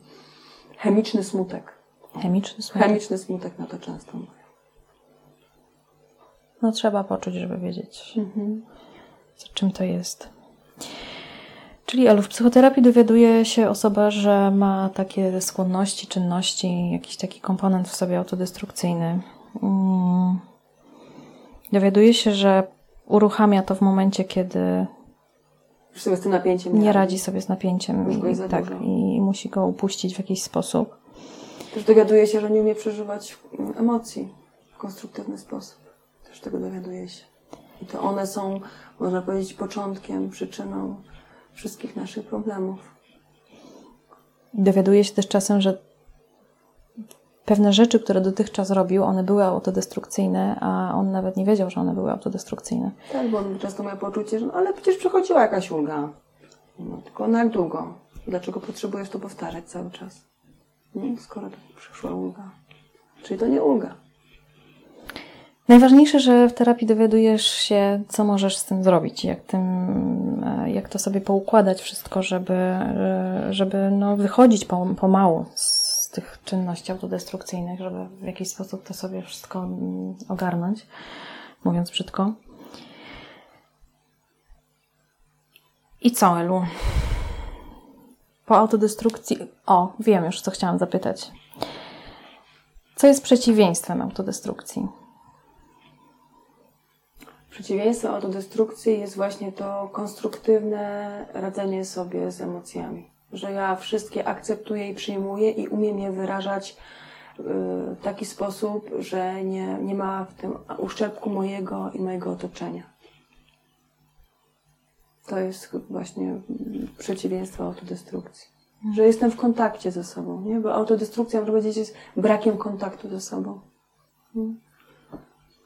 chemiczny smutek. Chemiczny smutek. Chemiczny smutek na to często mówią. No trzeba poczuć, żeby wiedzieć, Mhm. czym to jest. Czyli Elu, w psychoterapii dowiaduje się osoba, że ma takie skłonności, czynności, jakiś taki komponent w sobie autodestrukcyjny. Mm. Dowiaduje się, że uruchamia to w momencie, kiedy sobie z tym napięciem nie radzi sobie z napięciem i, tak, i musi go upuścić w jakiś sposób. Też dowiaduje się, że nie umie przeżywać mm, emocji w konstruktywny sposób. Też tego dowiaduje się. I to one są, można powiedzieć, początkiem, przyczyną wszystkich naszych problemów. Dowiaduje się też czasem, że pewne rzeczy, które dotychczas robił, one były autodestrukcyjne, a on nawet nie wiedział, że one były autodestrukcyjne. Tak, bo on często ma poczucie, że no, ale przecież przechodziła jakaś ulga. No, tylko na jak długo? Dlaczego potrzebujesz to powtarzać cały czas? Nie? Skoro to przyszła ulga. Czyli to nie ulga. Najważniejsze, że w terapii dowiadujesz się, co możesz z tym zrobić, jak, tym, e, jak to sobie poukładać wszystko, żeby, e, żeby no, wychodzić po, pomału z tych czynności autodestrukcyjnych, żeby w jakiś sposób to sobie wszystko mm, ogarnąć, mówiąc brzydko. I co, Elu? Po autodestrukcji. O, wiem już, co chciałam zapytać. Co jest przeciwieństwem autodestrukcji? Przeciwieństwem autodestrukcji jest właśnie to konstruktywne radzenie sobie z emocjami. Że ja wszystkie akceptuję i przyjmuję i umiem je wyrażać y, w taki sposób, że nie, nie ma w tym uszczerbku mojego i mojego otoczenia. To jest właśnie przeciwieństwo autodestrukcji. Że jestem w kontakcie ze sobą, nie? Bo autodestrukcja, można powiedzieć, jest brakiem kontaktu ze sobą.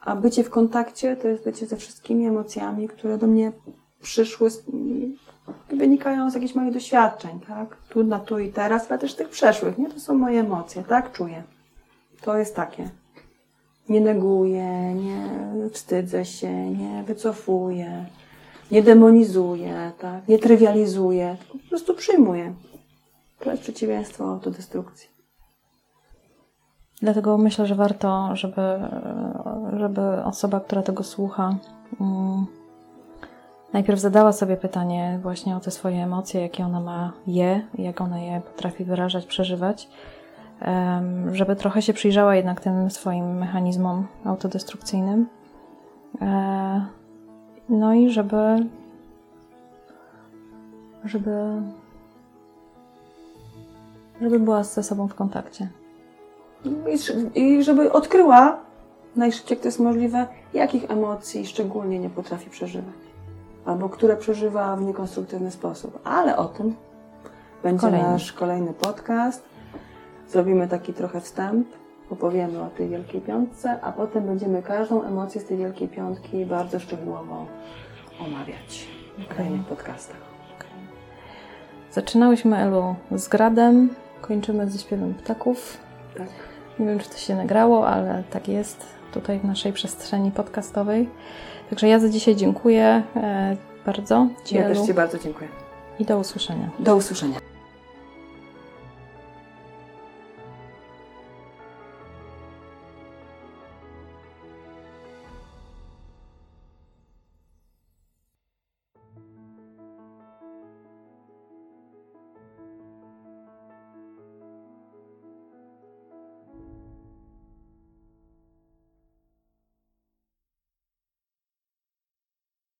A bycie w kontakcie to jest bycie ze wszystkimi emocjami, które do mnie przyszły, z, wynikają z jakichś moich doświadczeń, tak? Tu, na tu i teraz, ale też tych przeszłych, nie? To są moje emocje, tak? Czuję. To jest takie. Nie neguję, nie wstydzę się, nie wycofuję, nie demonizuję, tak? Nie trywializuję, po prostu przyjmuję. To jest przeciwieństwo autodestrukcji. Dlatego myślę, że warto, żeby, żeby osoba, która tego słucha, mm, najpierw zadała sobie pytanie właśnie o te swoje emocje, jakie ona ma je, jak ona je potrafi wyrażać, przeżywać, żeby trochę się przyjrzała jednak tym swoim mechanizmom autodestrukcyjnym. E, No i żeby, żeby, żeby była ze sobą w kontakcie. I żeby odkryła najszybciej, jak to jest możliwe, jakich emocji szczególnie nie potrafi przeżywać. Albo które przeżywa w niekonstruktywny sposób. Ale o tym będzie Kolejny. nasz kolejny podcast. Zrobimy taki trochę wstęp, opowiemy o tej Wielkiej Piątce, a potem będziemy każdą emocję z tej Wielkiej Piątki bardzo szczegółowo omawiać w kolejnych podcastach. Zaczynałyśmy Elu z gradem, kończymy ze śpiewem ptaków. Tak. Nie wiem, czy to się nagrało, ale tak jest tutaj w naszej przestrzeni podcastowej. Także ja za dzisiaj dziękuję e, bardzo Ja też Ci bardzo dziękuję. i do usłyszenia. Do usłyszenia.